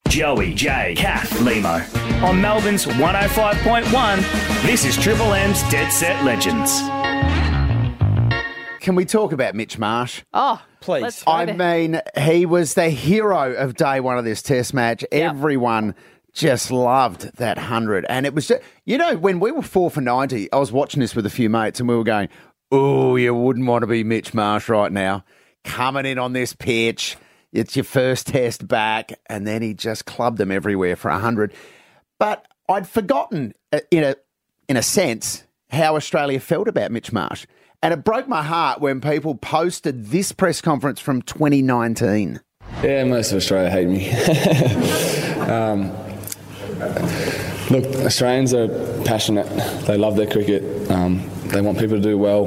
S3: Joey, Jay, Kath, Lehmo. On Melbourne's 105.1, this is Triple M's Dead Set Legends.
S6: Can we talk about Mitch Marsh?
S5: Oh,
S7: please.
S6: I mean, he was the hero of day one of this test match. Yep. Everyone just loved that 100. And it was just, you know, when we were four for 90, I was watching this with a few mates and we were going, oh, you wouldn't want to be Mitch Marsh right now. Coming in on this pitch it's your first test back, and then he just clubbed them everywhere for 100. But I'd forgotten, uh, in a, in a sense, how Australia felt about Mitch Marsh. And it broke my heart when people posted this press conference from 2019.
S18: Yeah, most of Australia hate me. um, look, Australians are passionate. They love their cricket. Um, they want people to do well.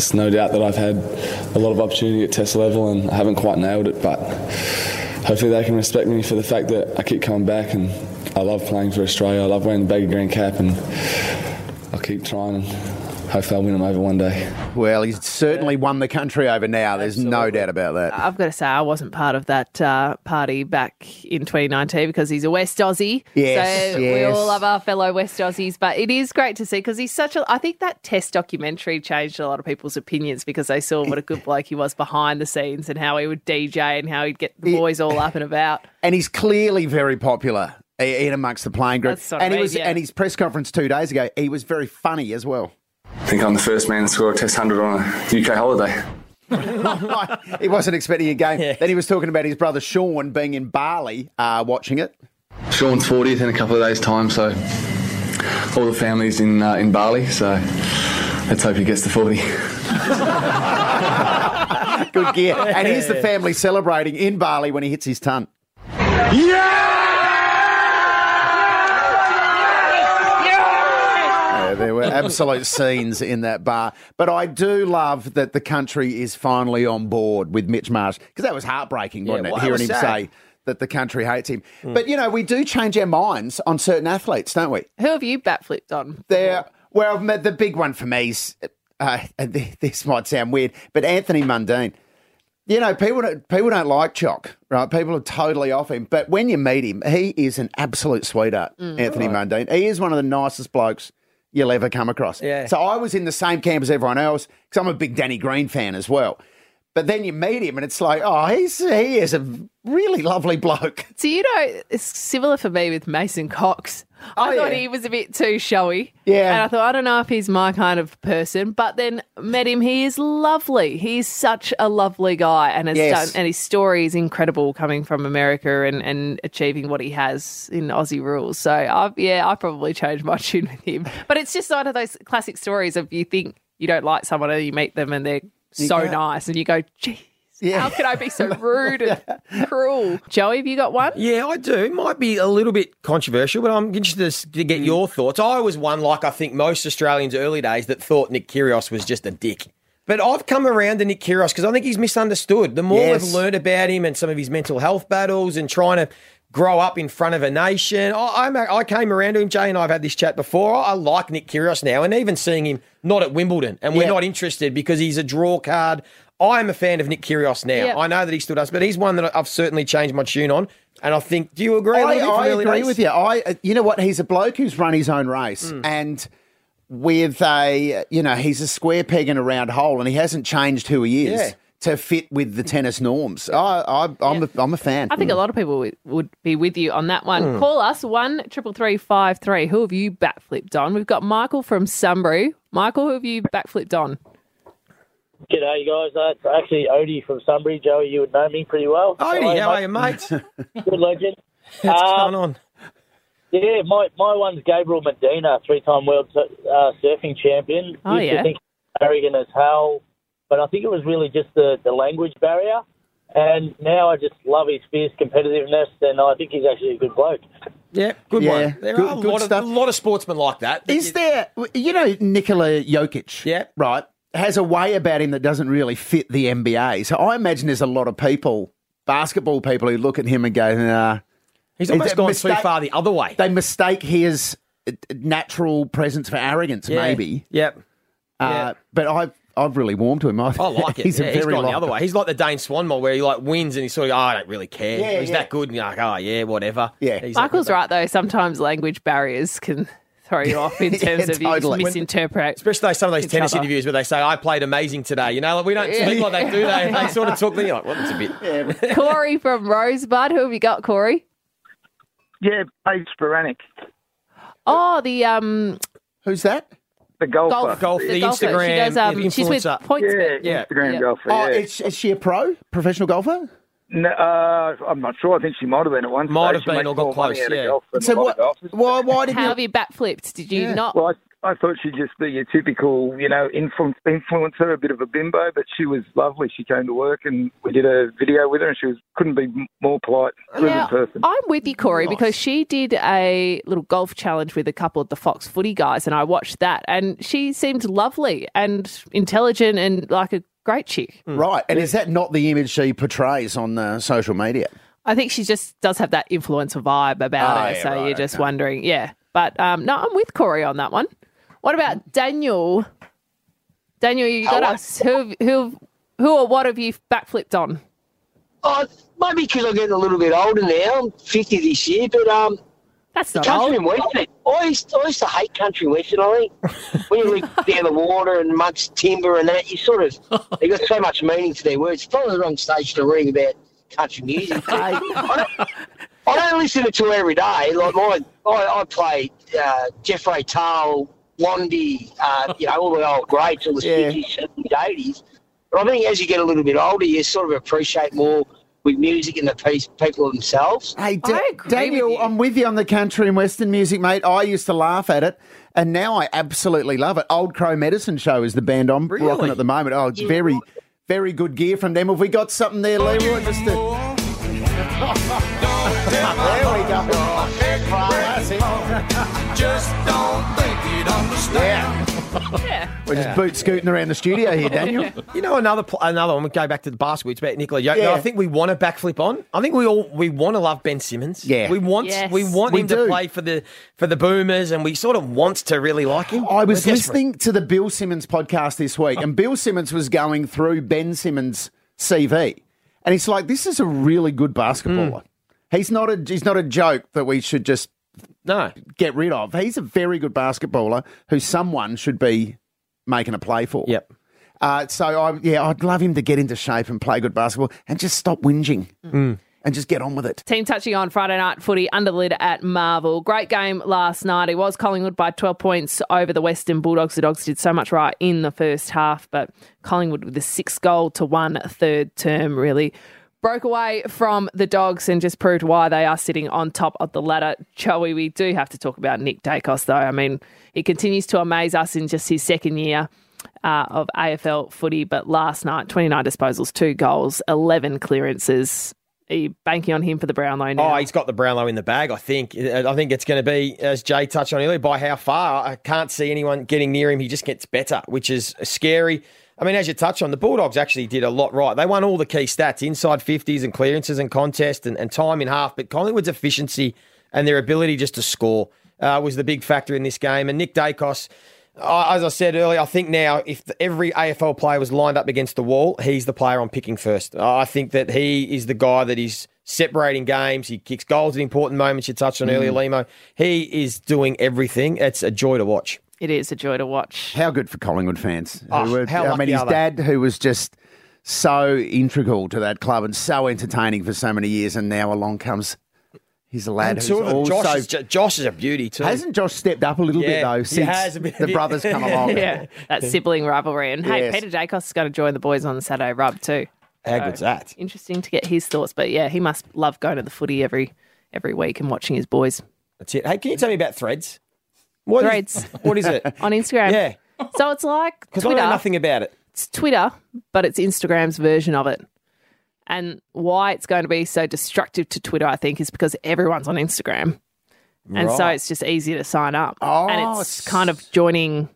S18: It's no doubt that I've had a lot of opportunity at test level and I haven't quite nailed it, but hopefully they can respect me for the fact that I keep coming back and I love playing for Australia. I love wearing the baggy green cap and I'll keep trying and hopefully I'll win them over one day.
S6: Well, he's certainly won the country over now. There's Absolutely. no doubt about that.
S5: I've got to say, I wasn't part of that uh, party back in 2019 because he's a West Aussie.
S6: Yes,
S5: so
S6: yes.
S5: we all love our fellow West Aussies. But it is great to see because he's such a. I think that test documentary changed a lot of people's opinions because they saw what a good bloke he was behind the scenes and how he would DJ and how he'd get the boys all up and about.
S6: And he's clearly very popular in amongst the playing group.
S5: and
S6: he
S5: was,
S6: yeah. and his press conference two days ago, he was very funny as well.
S18: I think I'm the first man to score a Test 100 on a UK holiday.
S6: he wasn't expecting a game. Yeah. Then he was talking about his brother Shaun being in Bali uh, watching it.
S18: Shaun's 40th in a couple of days' time, so all the family's in uh, in Bali, so let's hope he gets to 40.
S6: Good gear. And here's the family celebrating in Bali when he hits his ton.
S4: Yeah!
S6: There were absolute scenes in that bar. But I do love that the country is finally on board with Mitch Marsh because that was heartbreaking, wasn't
S7: yeah,
S6: it? Hearing him
S7: sad.
S6: say that the country hates him. Mm. But you know, we do change our minds on certain athletes, don't we?
S5: Who have you bat flipped on?
S6: There. Well, the big one for me is. Uh, this might sound weird, but Anthony Mundine. You know, people don't, people don't like Choc, right? People are totally off him. But when you meet him, he is an absolute sweetheart,
S5: Mm.
S6: Anthony
S7: Right.
S6: Mundine. He is one of the nicest blokes you'll ever come across.
S7: Yeah.
S6: So I was in the same camp as everyone else because I'm a big Danny Green fan as well. But then you meet him and it's like, oh, he's he is a really lovely bloke.
S5: So you know, it's similar for me with Mason Cox. I
S6: Oh,
S5: thought
S6: yeah.
S5: he was a bit too showy.
S6: Yeah.
S5: And I thought, I don't know if he's my kind of person. But then met him. He is lovely. He's such a lovely guy. And has
S6: Yes.
S5: done, and his story is incredible coming from America and, and achieving what he has in Aussie rules. So, I've, yeah, I probably changed my tune with him. But it's just one of those classic stories of you think you don't like someone and you meet them and they're
S6: You
S5: so
S6: go-
S5: nice. And you go, gee. How could I be so rude and cruel? Joey, have you got one?
S7: Yeah, I do. Might be a little bit controversial, but I'm interested to get mm. your thoughts. I was one, like I think most Australians early days, that thought Nick Kyrgios was just a dick. But I've come around to Nick Kyrgios because I think he's misunderstood. The more
S6: Yes.
S7: we've learned about him and some of his mental health battles and trying to grow up in front of a nation, I, I'm, I came around to him. Jay and I have had this chat before. I like Nick Kyrgios now, and even seeing him not at Wimbledon, and we're
S6: Yeah.
S7: not interested because he's a draw card. I'm a fan of Nick Kyrgios now.
S5: Yeah.
S7: I know that he still does, but he's one that I've certainly changed my tune on. And I think, do you agree? a
S6: I,
S7: little
S6: I agree
S7: days?
S6: with you. I, uh, you know what? He's a bloke who's run his own race, and with a, you know, he's a square peg in a round hole, and he hasn't changed who he is
S7: Yeah.
S6: to fit with the tennis norms. I, I, I'm, a, I'm a fan.
S5: I think a lot of people would, would be with you on that one.
S6: Mm.
S5: Call us one triple three five three. Who have you backflipped on? We've got Michael from Sunbury. Michael, who have you backflipped on?
S19: G'day, you guys. Uh, it's actually Odie from Sunbury. Joey, you would know me pretty well.
S7: Odie, how are you, mate?
S19: Good legend.
S7: What's
S19: Uh,
S7: going on?
S19: Yeah, my, my one's Gabriel Medina, three-time world uh, surfing champion.
S5: Oh,
S19: Used to
S5: yeah.
S19: think arrogant as hell, but I think it was really just the, the language barrier. And now I just love his fierce competitiveness, and I think he's actually a good bloke.
S7: Yeah, good
S6: Yeah,
S7: one. There
S6: good-
S7: are a
S6: good
S7: lot,
S6: stuff.
S7: of, a lot of sportsmen like that.
S6: Is there, you know, Nikola Jokic?
S7: Yeah.
S6: Right. Has a way about him that doesn't really fit the NBA. So I imagine there's a lot of people, basketball people, who look at him and go, nah.
S7: He's almost gone
S6: mistake-
S7: too far the other way.
S6: They mistake his uh, natural presence for arrogance,
S7: Yeah.
S6: maybe.
S7: Yep.
S6: Uh,
S7: Yeah.
S6: But I've I've really warmed to him. I,
S7: I like it.
S6: He's
S7: yeah,
S6: a
S7: he's
S6: very
S7: gone the other way. He's like the Dane Swanmore where he like wins and he's sort of, oh, I don't really care.
S6: Yeah,
S7: he's
S6: yeah.
S7: that good. And you're like, oh, yeah, whatever.
S6: Yeah.
S7: He's
S5: Michael's right though. Sometimes language barriers can throw you off in
S6: Yeah,
S5: terms of you
S6: totally.
S5: just misinterpret.
S7: Especially some of those tennis
S5: other.
S7: interviews where they say, I played amazing today. You know, like, we don't
S5: Yeah.
S7: speak like that, do they? They sort of talk, you're like, well, that's a bit.
S5: Corey from Rosebud. Who have you got, Corey?
S20: Yeah, Paige Spiranac,
S5: Oh, the um
S6: Who's that?
S20: the golfer.
S5: golf,
S7: Golf, the
S5: golfer.
S7: Instagram
S5: She does, um, she's with
S7: influencer.
S5: Points.
S20: Yeah,
S7: Yeah.
S20: Instagram
S5: Yeah.
S20: golfer.
S6: Oh, is, is she a pro, professional golfer?
S20: No, uh, I'm not sure. I think she might have been at one
S7: Might
S20: stage.
S7: have been
S20: makes
S7: or got close,
S20: out of
S7: yeah.
S6: So what? Why? Why did
S5: How
S6: you?
S5: have you backflipped? Did you not?
S20: Well, I, I thought she'd just be your typical, you know, influ- influencer, a bit of a bimbo, but she was lovely. She came to work and we did a video with her, and she was couldn't be more polite, brilliant
S5: Now,
S20: person.
S5: I'm with you, Corey, because she did a little golf challenge with a couple of the Fox footy guys, and I watched that, and she seemed lovely and intelligent and like a great chick.
S6: Right, and is that not the image she portrays on uh, social media?
S5: I think she just does have that influencer vibe about
S6: Oh,
S5: her,
S6: yeah,
S5: so
S6: right,
S5: you're just
S6: okay.
S5: wondering, yeah. But um, no, I'm with Corey on that one. What about Daniel? Daniel, you got us. Who, who, who, or what have you backflipped on?
S21: Oh, maybe because I'm getting a little bit older now. I'm 50 this year, but um,
S5: That's not
S21: country
S5: old.
S21: western. I used, I used to hate country western. I think when you live down the water and amongst timber and that, you sort of they got so much meaning to their words. It's probably the wrong stage to ring about country music. I, don't, I don't listen to it every day. Like my, I, I play uh, Jeff Ray Tale, Blondie, uh, you know, all the old greats, all the. 60s, 70s, 80s. But I think as you get a little bit older, you sort of appreciate more with music and the piece, people themselves.
S6: Hey, Da- Daniel, I'm with you on the country and western music, mate. I used to laugh at it, and now I absolutely love it. Old Crow Medicine Show is the band I'm rocking at the moment. Oh, it's very, very good gear from them. Have we got something there, Leroy? Just to... there we go. That's it.
S22: Just don't think you'd understand.
S6: We're just boot scooting around the studio here, Daniel.
S7: You know another pl- another one. We go back to the basketball. It's about Nikola Jokic.
S6: Yeah.
S7: I think we want to backflip on. I think we all we want to love Ben Simmons.
S6: Yeah.
S7: we want
S5: Yes.
S7: we want
S6: We
S7: him
S6: do.
S7: to play for the for the Boomers, and we sort of want to really like him.
S6: I was listening to the Bill Simmons podcast this week, and Bill Simmons was going through Ben Simmons' CV, and he's like, "This is a really good basketballer. Hmm. He's not a he's not a joke that we should just
S7: no
S6: get rid of. He's a very good basketballer who someone should be making a play for.
S7: Yep.
S6: Uh, so I yeah, I'd love him to get into shape and play good basketball and just stop whinging. and just get on with it.
S5: Team touching on Friday night footy under the lid at Marvel. Great game last night. It was Collingwood by 12 points over the Western Bulldogs. The Dogs did so much right in the first half, but Collingwood with a six goal to one third term really broke away from the Dogs and just proved why they are sitting on top of the ladder. Joey, we do have to talk about Nick Daicos though. I mean, he continues to amaze us in just his second year. Uh, of AFL footy, but last night, 29 disposals, two goals, 11 clearances. Are you banking on him for the Brownlow now?
S7: Oh, he's got the Brownlow in the bag, I think. I think it's going to be, as Jay touched on earlier, by how far. I can't see anyone getting near him. He just gets better, which is scary. I mean, as you touch on, the Bulldogs actually did a lot right. They won all the key stats inside 50s and clearances and contest and, and time in half, but Collingwood's efficiency and their ability just to score uh, was the big factor in this game. And Nick Daicos, uh, as I said earlier, I think now if every AFL player was lined up against the wall, he's the player I'm picking first. Uh, I think that he is the guy that is separating games. He kicks goals at important moments. You touched on
S6: Mm.
S7: earlier, Lehmo. He is doing everything. It's a joy to watch.
S5: It is a joy to watch.
S6: How good for Collingwood fans.
S7: Oh,
S6: who were-
S7: how
S6: I mean, his dad, who was just so integral to that club and so entertaining for so many years, and now along comes his lad
S7: And
S6: who's
S7: two of them,
S6: also.
S7: Josh, is, Josh is a beauty too.
S6: hasn't Josh stepped up a little bit
S7: Yeah,
S6: though
S7: he
S6: since
S7: bit-
S6: the brothers come along?
S5: yeah, that sibling rivalry. And hey,
S6: Yes.
S5: Peter Daicos is going to join the boys on the Saturday rub too.
S7: How
S5: So,
S7: good's that?
S5: Interesting to get his thoughts. But yeah, he must love going to the footy every every week and watching his boys.
S7: That's it. Hey, can you tell me about Threads? What is-
S5: Threads.
S7: what is it?
S5: on Instagram.
S7: Yeah.
S5: So it's like
S7: Because I
S5: Twitter.
S7: know nothing about it.
S5: It's Twitter, but it's Instagram's version of it. And why it's going to be so destructive to Twitter, I think, is because everyone's on Instagram. And so
S6: Right.
S5: it's just easier to sign up.
S6: Oh,
S5: and it's kind of joining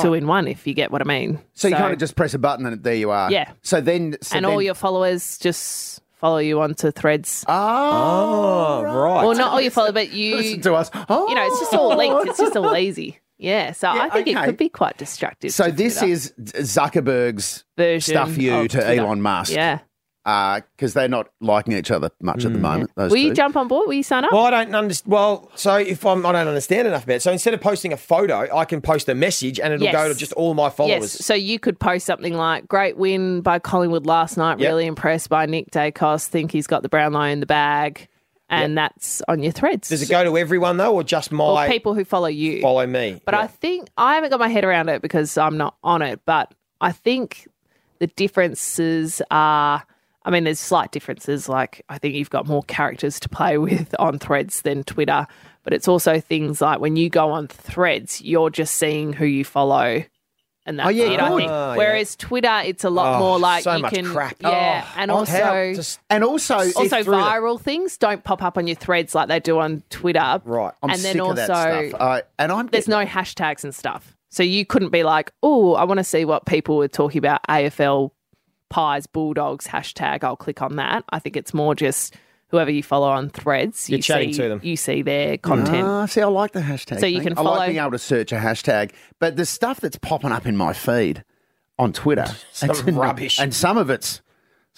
S5: two in one, if you get what I mean.
S6: So, you kind of just press a button and there you are.
S5: Yeah.
S6: So then, so
S5: and
S6: then,
S5: all your followers just follow you onto threads.
S6: Oh, oh
S7: right.
S5: Well, not all your followers, but you.
S6: Listen to us. Oh,
S5: You know, it's just all oh. linked. It's just all easy. Yeah. So I think it could be quite destructive.
S6: So this
S5: Twitter.
S6: is Zuckerberg's
S5: Version
S6: stuff you to Elon Musk.
S5: Yeah.
S6: Uh, because they're not liking each other much at the mm. moment. Those
S5: Will you jump on board? Will you sign up?
S7: Well, I don't understand. Well, so if I'm, I don't understand enough about it. So instead of posting a photo, I can post a message and it'll
S5: Yes.
S7: go to just all my followers.
S5: Yes. So you could post something like, great win by Collingwood last night.
S7: Yep.
S5: Really impressed by Nick Daicos. Think he's got the Brownlow in the bag. And that's on your threads.
S7: Does it go to everyone though, or just my
S5: or people who follow you?
S7: follow me?
S5: But I think I haven't got my head around it because I'm not on it. But I think the differences are. I mean, there's slight differences. Like I think you've got more characters to play with on Threads than Twitter. But it's also things like when you go on Threads, you're just seeing who you follow. And that's
S6: Oh, yeah,
S5: it, I
S6: good.
S5: think.
S6: Oh, yeah.
S5: Whereas Twitter, it's a lot
S6: Oh,
S5: more like
S6: so
S5: you
S6: much
S5: can,
S6: crap.
S5: yeah,
S6: Oh,
S5: and also,
S6: just- and also,
S5: also
S6: if through the-
S5: viral things don't pop up on your threads like they do on Twitter.
S7: Right,
S6: I'm
S5: and then
S6: sick
S5: also,
S6: of that stuff. Uh, and I'm
S5: there's no hashtags and stuff. So you couldn't be like, oh, I want to see what people were talking about AFL pies, bulldogs hashtag. I'll click on that. I think it's more just whoever you follow on threads.
S6: You're
S5: you
S6: chatting
S5: see,
S6: to them.
S5: You see their content.
S6: Ah, see, I like the hashtag.
S5: So you
S6: thing.
S5: can
S6: I like being able to search a hashtag, but the stuff that's popping up in my feed on Twitter,
S7: Some
S6: and,
S7: rubbish.
S6: and some of it's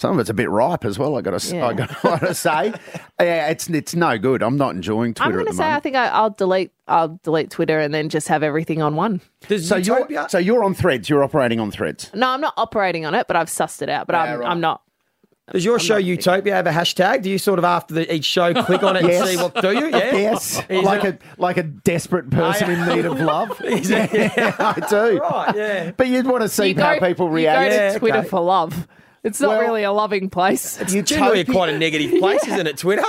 S6: some of it's a bit ripe as well. I got to,
S5: Yeah.
S6: I got to say, yeah, it's it's no good. I'm not enjoying Twitter.
S5: I'm
S6: going
S5: to
S6: the
S5: say I think I, I'll delete. I'll delete Twitter and then just have everything on one.
S6: So you're so you're on Threads. You're operating on Threads.
S5: No, I'm not operating on it, but I've sussed it out. But I'm, I'm not.
S7: Does your show Utopia have a hashtag? Do you sort of after the, each show click on it
S6: Yes.
S7: and see what do you? Yeah.
S6: Yes,
S7: Is
S6: like
S7: it-
S6: a like a desperate person in need of love.
S7: Is it?
S6: yeah, I do.
S7: Right, yeah.
S6: But you'd want to see
S5: You
S6: how
S5: go-
S6: people
S5: you
S6: react.
S5: go to Twitter for love. It's not
S6: Well,
S5: really a loving place.
S7: It's generally quite a negative place, isn't it? Twitter.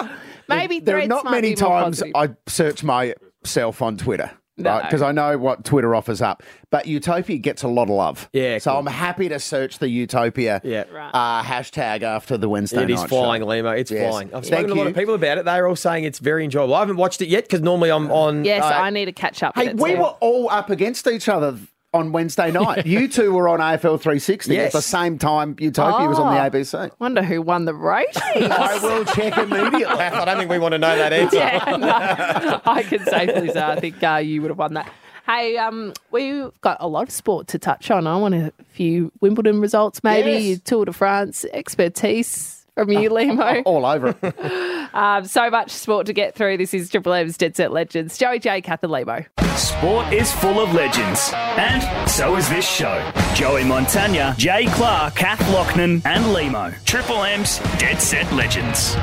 S5: Maybe
S6: there are
S5: Threads
S6: not
S5: might
S6: many
S5: be more
S6: times
S5: positive.
S6: I search myself on Twitter.
S5: No.
S6: Because I know what Twitter offers up, but Utopia gets a lot of love.
S7: Yeah,
S6: so
S7: cool.
S6: I'm happy to search the Utopia
S7: Yeah.
S6: uh, hashtag after the Wednesday
S7: It
S6: night
S7: is
S6: show.
S7: flying, Lehmo. It's
S6: Yes.
S7: flying. I've
S6: Thank
S7: spoken to a lot
S6: you.
S7: of people about it. They're all saying it's very enjoyable. I haven't watched it yet because normally I'm on.
S5: Yes,
S7: uh,
S5: I need to catch up.
S6: Hey,
S5: with it
S6: we
S5: too.
S6: were all up against each other on Wednesday night. you two were on AFL 360
S7: Yes.
S6: at the same time Utopia was on the
S5: Oh.
S6: ABC.
S5: Wonder who won the race.
S6: I will check immediately.
S7: I don't think we want to know that answer.
S5: yeah, no, I can safely say I think uh, you would have won that. Hey, um, we've got a lot of sport to touch on. I want a few Wimbledon results, maybe
S6: Yes.
S5: Tour de France expertise from you, Lehmo.
S6: All over it.
S5: Um, so much sport to get through. This is Triple M's Dead Set Legends. Joey J, Kath and Lehmo.
S3: Sport is full of legends, and so is this show. Joey Montagna, Jay Clark, Kath Loughnan, and Lehmo. Triple M's Dead Set Legends.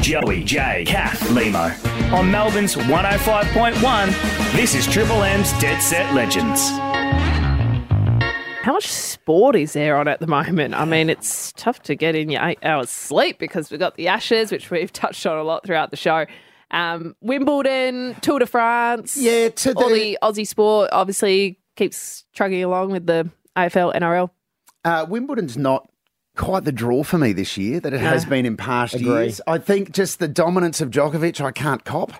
S3: Joey, Jay, Kath, Lehmo. On Melbourne's 105.1, this is Triple M's Dead Set Legends.
S5: How much sport is there on at the moment? I mean, it's tough to get in your eight hours sleep because we've got the Ashes, which we've touched on a lot throughout the show. Um, Wimbledon, Tour de France.
S6: Yeah, to
S5: all
S6: the-
S5: the Aussie sport obviously keeps trugging along with the AFL, NRL.
S6: Uh, Wimbledon's not quite the draw for me this year that it
S5: No.
S6: has been in past
S5: Agree.
S6: years. I think just the dominance of Djokovic, I can't cop.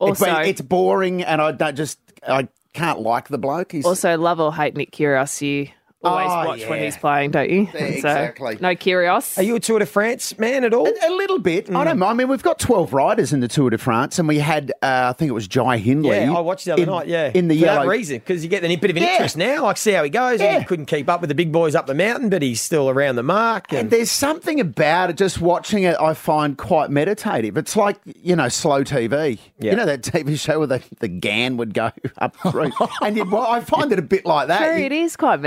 S6: It's
S5: Also-
S6: been- it's boring, and I don't just I can't like the bloke. He's
S5: Also, love or hate Nick Kyrgios. You always
S6: Oh,
S5: watch when he's playing, don't you?
S6: Yeah,
S5: so,
S6: exactly.
S5: no Kyrgios.
S7: Are you a Tour de France man at all?
S6: A, a little bit.
S5: Mm.
S6: I don't mind. I mean, we've got 12 riders in the Tour de France, and we had, uh, I think it was Jai Hindley.
S7: Yeah, I watched the other
S6: in,
S7: night. Yeah,
S6: In the
S7: for
S6: yellow.
S7: that reason, because you get a bit of an
S6: Yeah.
S7: interest now. Like, see how he goes.
S6: Yeah.
S7: He couldn't keep up with the big boys up the mountain, but he's still around the mark.
S6: And
S7: And,
S6: there's something about it, just watching it, I find quite meditative. It's like, you know, slow TV.
S7: Yeah.
S6: You know that TV show where the, the Ghan would go up through? and you, well, I find it a bit like that.
S5: True,
S6: You-
S5: it is quite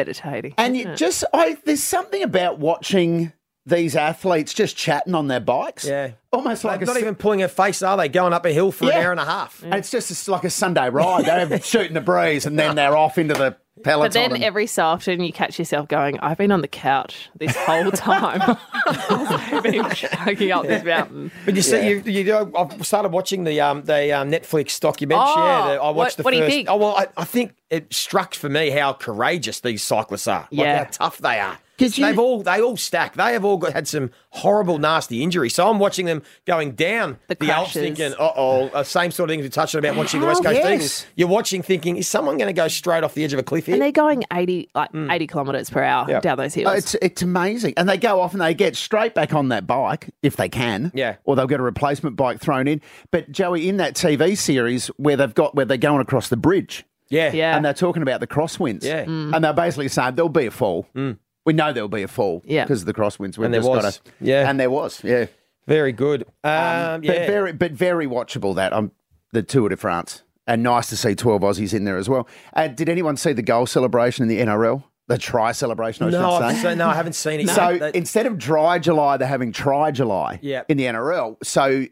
S6: and you just, I, there's something about watching these athletes just chatting on their bikes.
S7: yeah,
S6: Almost like
S7: They're not even pulling a face, are they? Going up a hill for an hour and a half.
S6: And it's just it's like a Sunday ride. They're shooting the breeze and then they're off into the peloton.
S5: But then
S6: and-
S5: every so often you catch yourself going, I've been on the couch this whole time. I've been chugging up this mountain.
S7: But you see,
S6: Yeah.
S7: you, you know, I've started watching the um, the um, Netflix documentary.
S5: Oh,
S7: yeah, the- I
S5: what-
S7: watched the
S5: what do
S7: first.
S5: you think?
S7: Oh well, I, I think it struck for me how courageous these cyclists are. Like
S5: Yeah.
S7: how tough they are.
S6: 'Cause
S7: They've all they all stack. They have all got, had some horrible, nasty injuries. So I'm watching them going down
S5: The
S7: the, Alps, thinking, "Uh oh," same sort of things we touched on about watching the West
S6: Oh,
S7: Coast
S6: yes.
S7: Eagles. You're watching, thinking, "Is someone going to go straight off the edge of a cliff here?"
S5: And they're going 80, like mm. 80 kilometres per hour
S7: Yeah.
S5: down those hills.
S6: Oh, it's it's amazing, and they go off and they get straight back on that bike if they can.
S7: Yeah.
S6: or they'll get a replacement bike thrown in. But Joey, in that TV series where they've got where they're going across the bridge,
S7: yeah,
S5: yeah.
S6: and they're talking about the crosswinds,
S7: Yeah. Mm.
S6: and they're basically saying there'll be a fall. Mm. We know there'll be a fall,
S5: Yeah.
S6: because of the crosswinds. We've
S7: And there
S6: just
S7: was.
S6: gotta-
S7: Yeah.
S6: and there was, yeah,
S7: very good. Um,
S6: Um,
S7: yeah,
S6: but very but very watchable that um the Tour de France, and nice to see twelve Aussies in there as well. Uh, did anyone see the goal celebration in the NRL? The try celebration, I
S7: no,
S6: should
S7: I've
S6: say.
S7: seen- no, I haven't seen it.
S6: So
S7: yet. That-
S6: instead of dry July, they're having try July
S7: Yeah.
S6: in the NRL. So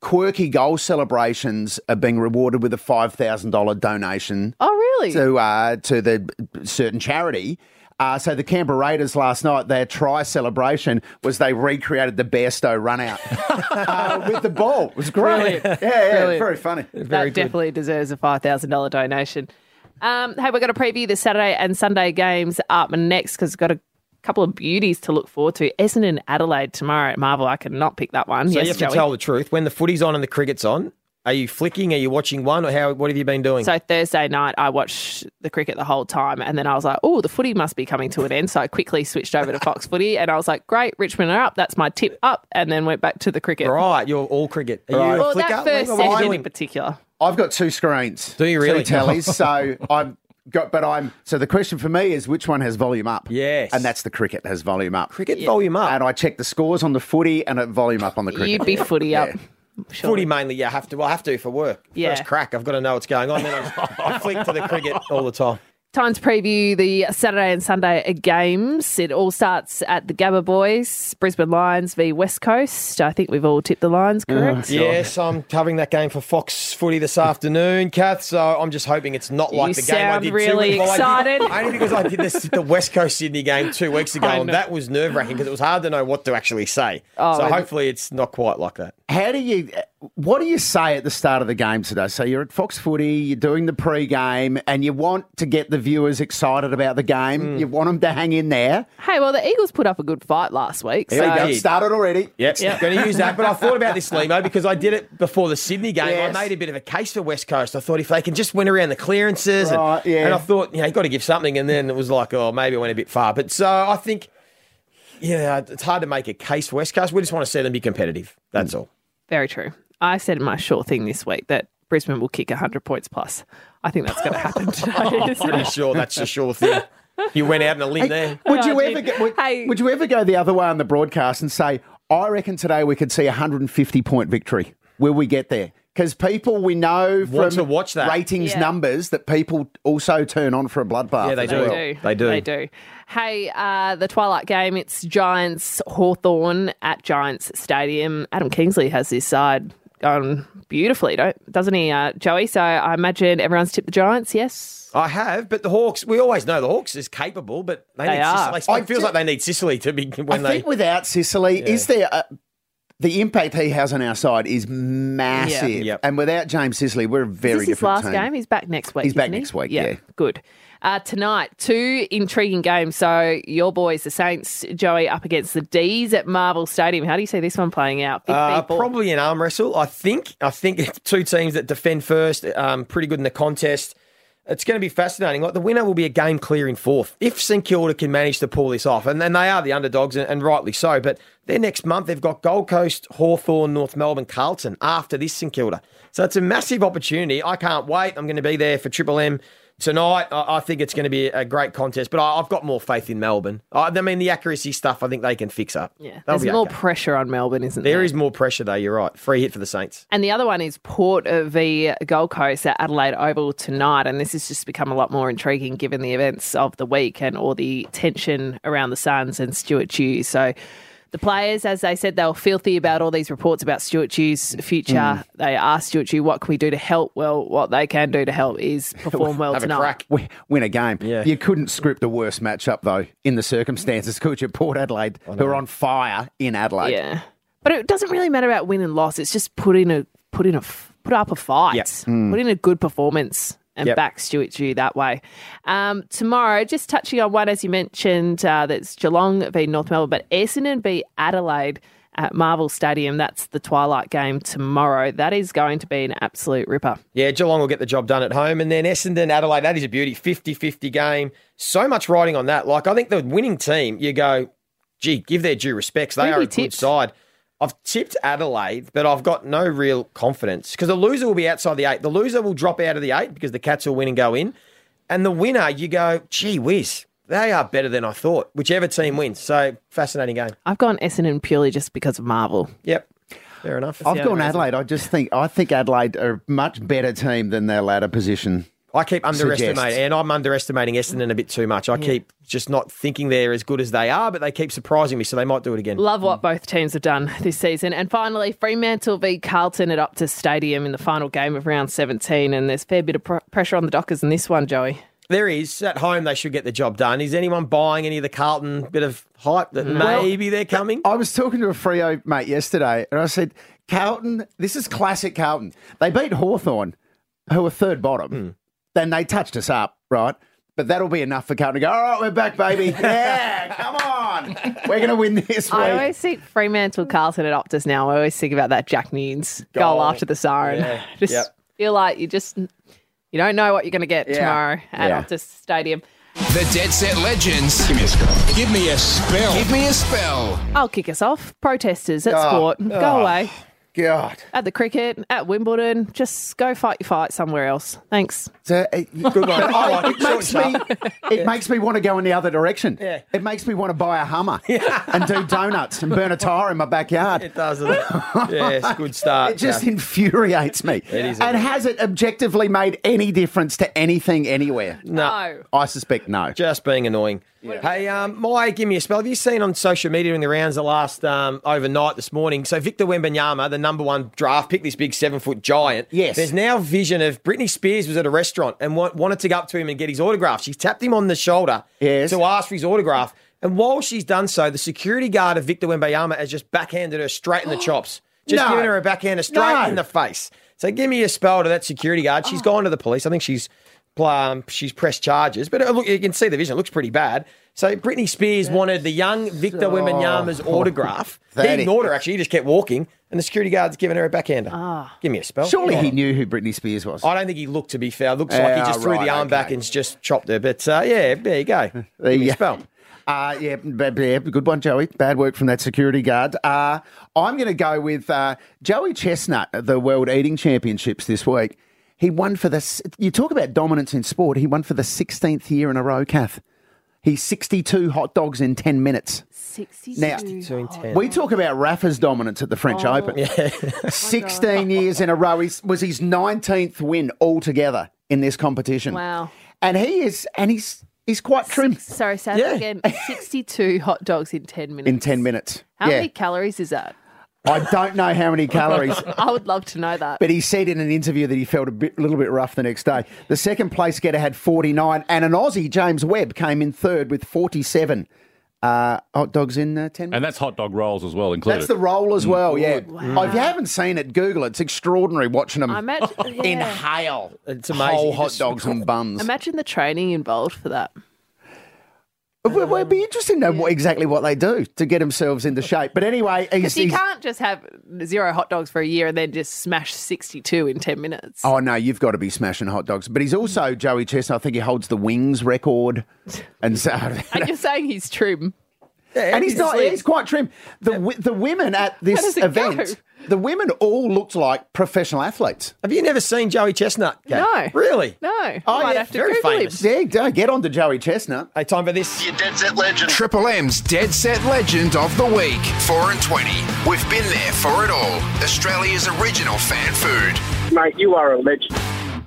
S6: quirky goal celebrations are being rewarded with a five thousand dollar donation
S5: oh, really?
S6: to uh, to the certain charity. Uh, so the Canberra Raiders last night, their try celebration was they recreated the Bairstow run out uh, with the ball. It was great.
S5: Brilliant.
S6: Yeah, yeah,
S5: Brilliant.
S6: very funny.
S5: that definitely deserves a $5,000 donation. Um, hey, we're going to preview the Saturday and Sunday games up next because we've got a couple of beauties to look forward to. Essendon and Adelaide tomorrow at Marvel. I cannot pick that one.
S7: So
S5: yes,
S7: you have to tell the truth. When the footy's on and the cricket's on, are you flicking? Are you watching one, or how? What have you been doing?
S5: So Thursday night, I watched the cricket the whole time, and then I was like, "Oh, the footy must be coming to an end." So I quickly switched over to Fox Footy, and I was like, "Great, Richmond are up. That's my tip up." And then went back to the cricket.
S7: right, you're all cricket. Are
S6: Right.
S7: you a
S5: Well,
S7: flicker?
S5: that first
S7: What
S5: session in particular.
S6: I've got two screens.
S7: Do you really?
S6: Two tellies. so I've got, but I'm. So the question for me is which one has volume up?
S7: Yes.
S6: and that's the cricket has volume up.
S7: Cricket volume up.
S6: And I check the scores on the footy and it volume up on the cricket.
S5: You'd be footy up.
S6: Yeah.
S7: Footy mainly, yeah. I have to. Well, I have to for work.
S5: Yeah.
S7: First crack, I've got to know what's going on. Then I, I flick to the cricket all the time.
S5: Time to preview the Saturday and Sunday games. It all starts at the Gabba Boys, Brisbane Lions v West Coast. I think we've all tipped the Lions, mm-hmm. correct?
S7: Yes, I'm covering that game for Fox Footy this afternoon, Kath. So I'm just hoping it's not like
S5: You
S7: the game I
S5: sound
S7: did two
S5: really
S7: weeks- well, did-
S5: excited.
S7: only because I did this the West Coast Sydney game two weeks ago, and that was nerve wracking because it was hard to know what to actually say.
S5: Oh,
S7: so hopefully it's not quite like that.
S6: How do you? What do you say at the start of the game today? So you're at Fox Footy, you're doing the pre-game, and you want to get the viewers excited about the game.
S7: Mm.
S6: You want them to hang in there.
S5: Hey, well, the Eagles put up a good fight last week.
S6: Here
S5: so
S6: we go.
S7: did.
S6: Started already.
S7: Yep,
S5: Yep.
S7: going to use that. But I thought about this, Lehmo, because I did it before the Sydney game.
S6: Yes.
S7: I made a bit of a case for West Coast. I thought if they can just win around the clearances, and,
S6: yeah.
S7: and I thought, you know, you got to give something. And then it was like, oh, maybe I went a bit far. But so I think, yeah, it's hard to make a case for West Coast. We just want to see them be competitive. That's all.
S5: Very true. I said in my short thing this week that Brisbane will kick 100 points plus. I think that's going to happen today. isn't
S7: Pretty sure that's a sure thing. You went out on a limb there.
S6: Would
S5: Oh,
S6: you
S5: I
S6: ever
S5: did.
S6: go, would,
S5: Hey.
S6: would you ever go the other way on the broadcast and say, I reckon today we could see a 150 point victory. Will we get there? Because people we know from
S7: to watch that.
S6: ratings
S5: Yeah.
S6: numbers that people also turn on for a bloodbath.
S7: Yeah, they do.
S6: well.
S5: do.
S7: They do.
S5: They do. Hey, uh, the Twilight game, it's Giants Hawthorn at Giants Stadium. Adam Kingsley has this side going beautifully, don't, doesn't he, uh, Joey? So I imagine everyone's tipped the Giants, yes?
S7: I have, but the Hawks, we always know the Hawks is capable, but they,
S5: They
S7: need
S5: are.
S7: Sicily.
S6: I
S7: It feels
S6: do-
S7: like they need Sicily to be when
S6: I
S7: they.
S6: think without Sicily,
S7: Yeah.
S6: is there a, the impact he has on our side is massive,
S7: Yeah. Yep.
S6: and without James Sicily, we're a very
S5: Is this his
S6: different
S5: last
S6: team.
S5: game? He's back next week.
S6: He's back
S5: isn't he?
S6: next week, yeah.
S5: Good. Uh, tonight, two intriguing games. So your boys, the Saints, Joey, up against the D's at Marvel Stadium. How do you see this one playing out? Big
S7: Uh, probably an arm wrestle. I think. I think two teams that defend first, um, pretty good in the contest. It's going to be fascinating. Like the winner will be a game clearing fourth if St Kilda can manage to pull this off, and then they are the underdogs, and, and rightly so. But their next month they've got Gold Coast, Hawthorn, North Melbourne, Carlton after this St Kilda. So it's a massive opportunity. I can't wait. I'm going to be there for Triple M tonight. I, I think it's going to be a great contest, but I, I've got more faith in Melbourne. I, I mean, the accuracy stuff, I think they can fix up.
S5: Yeah,
S7: They'll
S5: there's more
S7: okay.
S5: pressure on Melbourne, isn't there?
S7: There is more pressure, though. You're right. Free hit for the Saints.
S5: And the other one is Port of v Gold Coast at Adelaide Oval tonight. And this has just become a lot more intriguing given the events of the week and all the tension around the Suns and Stuart Dew. So the players, as they said, they were filthy about all these reports about Stuart Dew's future.
S6: Mm.
S5: They asked Stuart Dew, what can we do to help? Well, what they can do to help is perform well
S6: Have a
S5: tonight.
S6: crack. Win a game. You couldn't script a worse matchup, though, in the circumstances, could you? Port Adelaide, who are on fire in Adelaide.
S5: Yeah. But it doesn't really matter about win and loss. It's just put in a put in a f- put up a fight,
S6: Yep. Mm.
S5: put in a good performance, and
S6: Yep.
S5: back Stuart Dew that way. Um, tomorrow, just touching on one as you mentioned, uh, that's Geelong v North Melbourne, but Essendon v Adelaide at Marvel Stadium. That's the twilight game tomorrow. That is going to be an absolute ripper.
S7: Yeah, Geelong will get the job done at home. And then Essendon, Adelaide, that is a beauty. 50 50 game. So much riding on that. Like, I think the winning team, you go, gee, give their due respects. They
S5: have
S7: are
S5: you
S7: a good side. I've tipped Adelaide, but I've got no real confidence because the loser will be outside the eight. The loser will drop out of the eight because the Cats will win and go in. And the winner, you go, gee whiz, they are better than I thought, whichever team wins. So, fascinating game.
S5: I've gone Essendon purely just because of Marvel.
S7: Yep. Fair enough.
S6: I've gone Adelaide. I just think I think Adelaide are a much better team than their ladder position.
S7: I keep underestimating,
S6: suggests.
S7: and I'm underestimating Essendon a bit too much. I keep just not thinking they're as good as they are, but they keep surprising me, so they might do it again.
S5: Love what both teams have done this season. And finally, Fremantle v Carlton at Optus Stadium in the final game of round 17. And there's a fair bit of pr- pressure on the Dockers in this one, Joey.
S7: There is at home. They should get the job done. Is anyone buying any of the Carlton bit of hype that
S6: Well,
S7: maybe they're coming?
S6: I was talking to a Freo mate yesterday, and I said, Carlton, this is classic Carlton. They beat Hawthorn, who are third bottom.
S7: Hmm.
S6: Then they touched us up, right? But that'll be enough for Carlton to go, all right, we're back, baby. Yeah, come on. We're going to win this week.
S5: I always think Fremantle Carlton at Optus now. I always think about that Jack Newnes goal,
S6: Goal.
S5: after the siren.
S6: Yeah.
S5: Just
S6: Yep.
S5: feel like you just you don't know what you're going to get
S15: Yeah.
S5: tomorrow at
S15: Yeah.
S5: Optus Stadium.
S15: The Dead Set Legends. Give me a spell. Give me a spell. Give me a spell.
S5: I'll kick us off. Protesters at
S6: Oh,
S5: sport. Go
S6: oh,
S5: away.
S6: God.
S5: At the cricket, at Wimbledon, just go fight your fight somewhere else. Thanks.
S6: So, uh,
S7: Good one. I like
S6: it
S7: it.
S6: Makes me it makes me want to go in the other direction.
S7: Yeah.
S6: It makes me want to buy a Hummer and do donuts and burn a tire in my backyard.
S7: It does. doesn't it? yeah, it's a good start.
S6: It just
S7: Kath.
S6: infuriates me.
S7: It is,
S6: And
S7: isn't
S6: has it objectively made any difference to anything anywhere?
S7: No.
S6: I suspect no.
S7: Just being annoying. Hey, um, my give me a spell. Have you seen on social media in the rounds the last um, overnight this morning? So Victor Wembanyama, the number one draft pick, this big seven foot giant.
S6: Yes.
S7: There's now vision of Britney Spears was at a restaurant and wa- wanted to go up to him and get his autograph. She tapped him on the shoulder
S6: Yes.
S7: to ask for his autograph. And while she's done so, the security guard of Victor Wembanyama has just backhanded her straight in the chops. Just
S6: No.
S7: giving her a backhander straight
S6: No.
S7: in the face. So give me a spell to that security guard. She's gone to the police. I think she's um, she's pressed charges, but uh, look, you can see the vision. It looks pretty bad. So Britney Spears wanted the young Victor
S6: so-
S7: Wembanyama's autograph. he
S6: That
S7: ignored her. Actually, he just kept walking, and the security guard's giving her a backhander. Give me a spell.
S6: Surely he knew who Britney Spears was.
S7: I don't think he looked to be fair. Looks like he
S6: Yeah,
S7: just threw
S6: right,
S7: the arm back and just chopped her. But uh, yeah, there you go.
S6: There
S7: Give me
S6: you
S7: a spell.
S6: Uh, yeah, bad, yeah, good one, Joey. Bad work from that security guard. Uh, I'm going to go with uh, Joey Chestnut at the World Eating Championships this week. He won for the. You talk about dominance in sport. He won for the 16th year in a row, Kath. He's 62 hot dogs in 10 minutes.
S5: 62.
S6: Now,
S7: in 10.
S6: we talk about Rafa's dominance at the French
S5: Oh.
S6: Open. 16 years in a row. He was his 19th win altogether in this competition.
S5: Wow.
S6: And he is, and he's he's quite trim
S5: Sorry, say that again. 62 hot dogs in 10 minutes.
S6: in 10 minutes.
S5: How
S6: yeah.
S5: many calories is that?
S6: I don't know how many calories.
S5: I would love to know that.
S6: But he said in an interview that he felt a bit, little bit rough the next day. The second place getter had 49, and an Aussie, James Webb, came in third with 47 uh, hot dogs in uh, 10 minutes.
S23: And that's hot dog rolls as well included.
S6: That's the roll as well, yeah.
S5: Wow.
S6: If you haven't seen it, Google it. It's extraordinary watching them
S5: imagine, yeah.
S6: inhale
S7: It's amazing.
S6: whole hot dogs and buns.
S5: Imagine the training involved for that.
S6: It would it'd be um, interesting to know what, exactly what they do to get themselves into shape. But anyway, he's,
S5: Because you
S6: he's-
S5: can't just have zero hot dogs for a year and then just smash 62 in 10 minutes.
S6: Oh no, you've got to be smashing hot dogs. But he's also Joey Chestnut. I think he holds the wings record, and so
S5: And you're saying he's trim.
S6: And he's
S5: he's
S6: not.
S5: slim.
S6: He's quite trim. The wi- the women at this event,
S5: go?
S6: the women all looked like professional athletes.
S7: Have you never seen Joey Chestnut? Kate?
S5: No.
S7: Really?
S5: No. I
S6: Oh
S5: might
S6: yeah,
S5: have to
S7: very
S5: Google him.
S7: famous.
S6: Yeah, get on to Joey Chestnut.
S7: Hey, time for this.
S15: Your Dead Set Legend. Triple M's Dead Set Legend of the Week. 4 and 20. We've been there for it all. Australia's original fan food.
S24: Mate, you are a legend.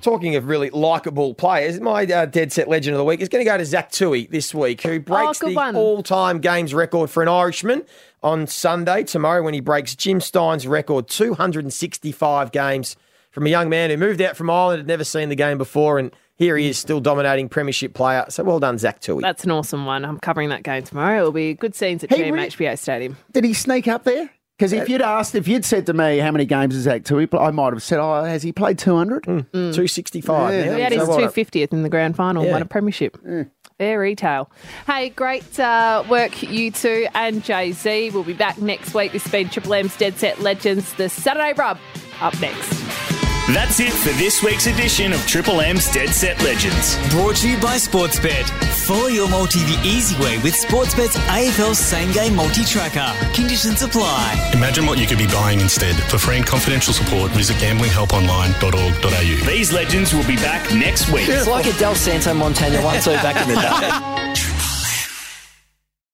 S7: Talking of really likable players, my uh, dead set legend of the week is going to go to Zach Tuohy this week, who breaks
S5: good
S7: the
S5: one.
S7: all-time games record for an Irishman on Sunday tomorrow when he breaks Jim Stynes' record, 265 games from a young man who moved out from Ireland, had never seen the game before, and here he is still dominating premiership player. So well done, Zach Tuohy.
S5: That's an awesome one. I'm covering that game tomorrow. It'll be good scenes at
S6: Hey,
S5: GMHBA Stadium.
S6: Did he sneak up there? Because if you'd asked, if you'd said to me how many games is Zach Tuohy, I might have said, "Oh, has he played 200?"
S5: Mm.
S7: 265
S6: Yeah.
S7: now.
S5: He had his
S7: So well done.
S5: 250th in the grand final,
S7: Yeah.
S5: won a premiership. Fair retail. Hey, great uh, work, you two and Jay Z. We'll be back next week. This has been Triple M's Dead Set Legends, the Saturday Rub. Up next.
S3: That's it for this week's edition of Triple M's Dead Set Legends.
S1: Brought to you by Sportsbet. Follow your multi the easy way with Sportsbet's AFL same game multi tracker. Conditions apply.
S25: Imagine what you could be buying instead. For free and confidential support, visit gamblinghelponline.org.au.
S3: These legends will be back next week.
S9: It's like a Del Santo Montana one, two back in the day.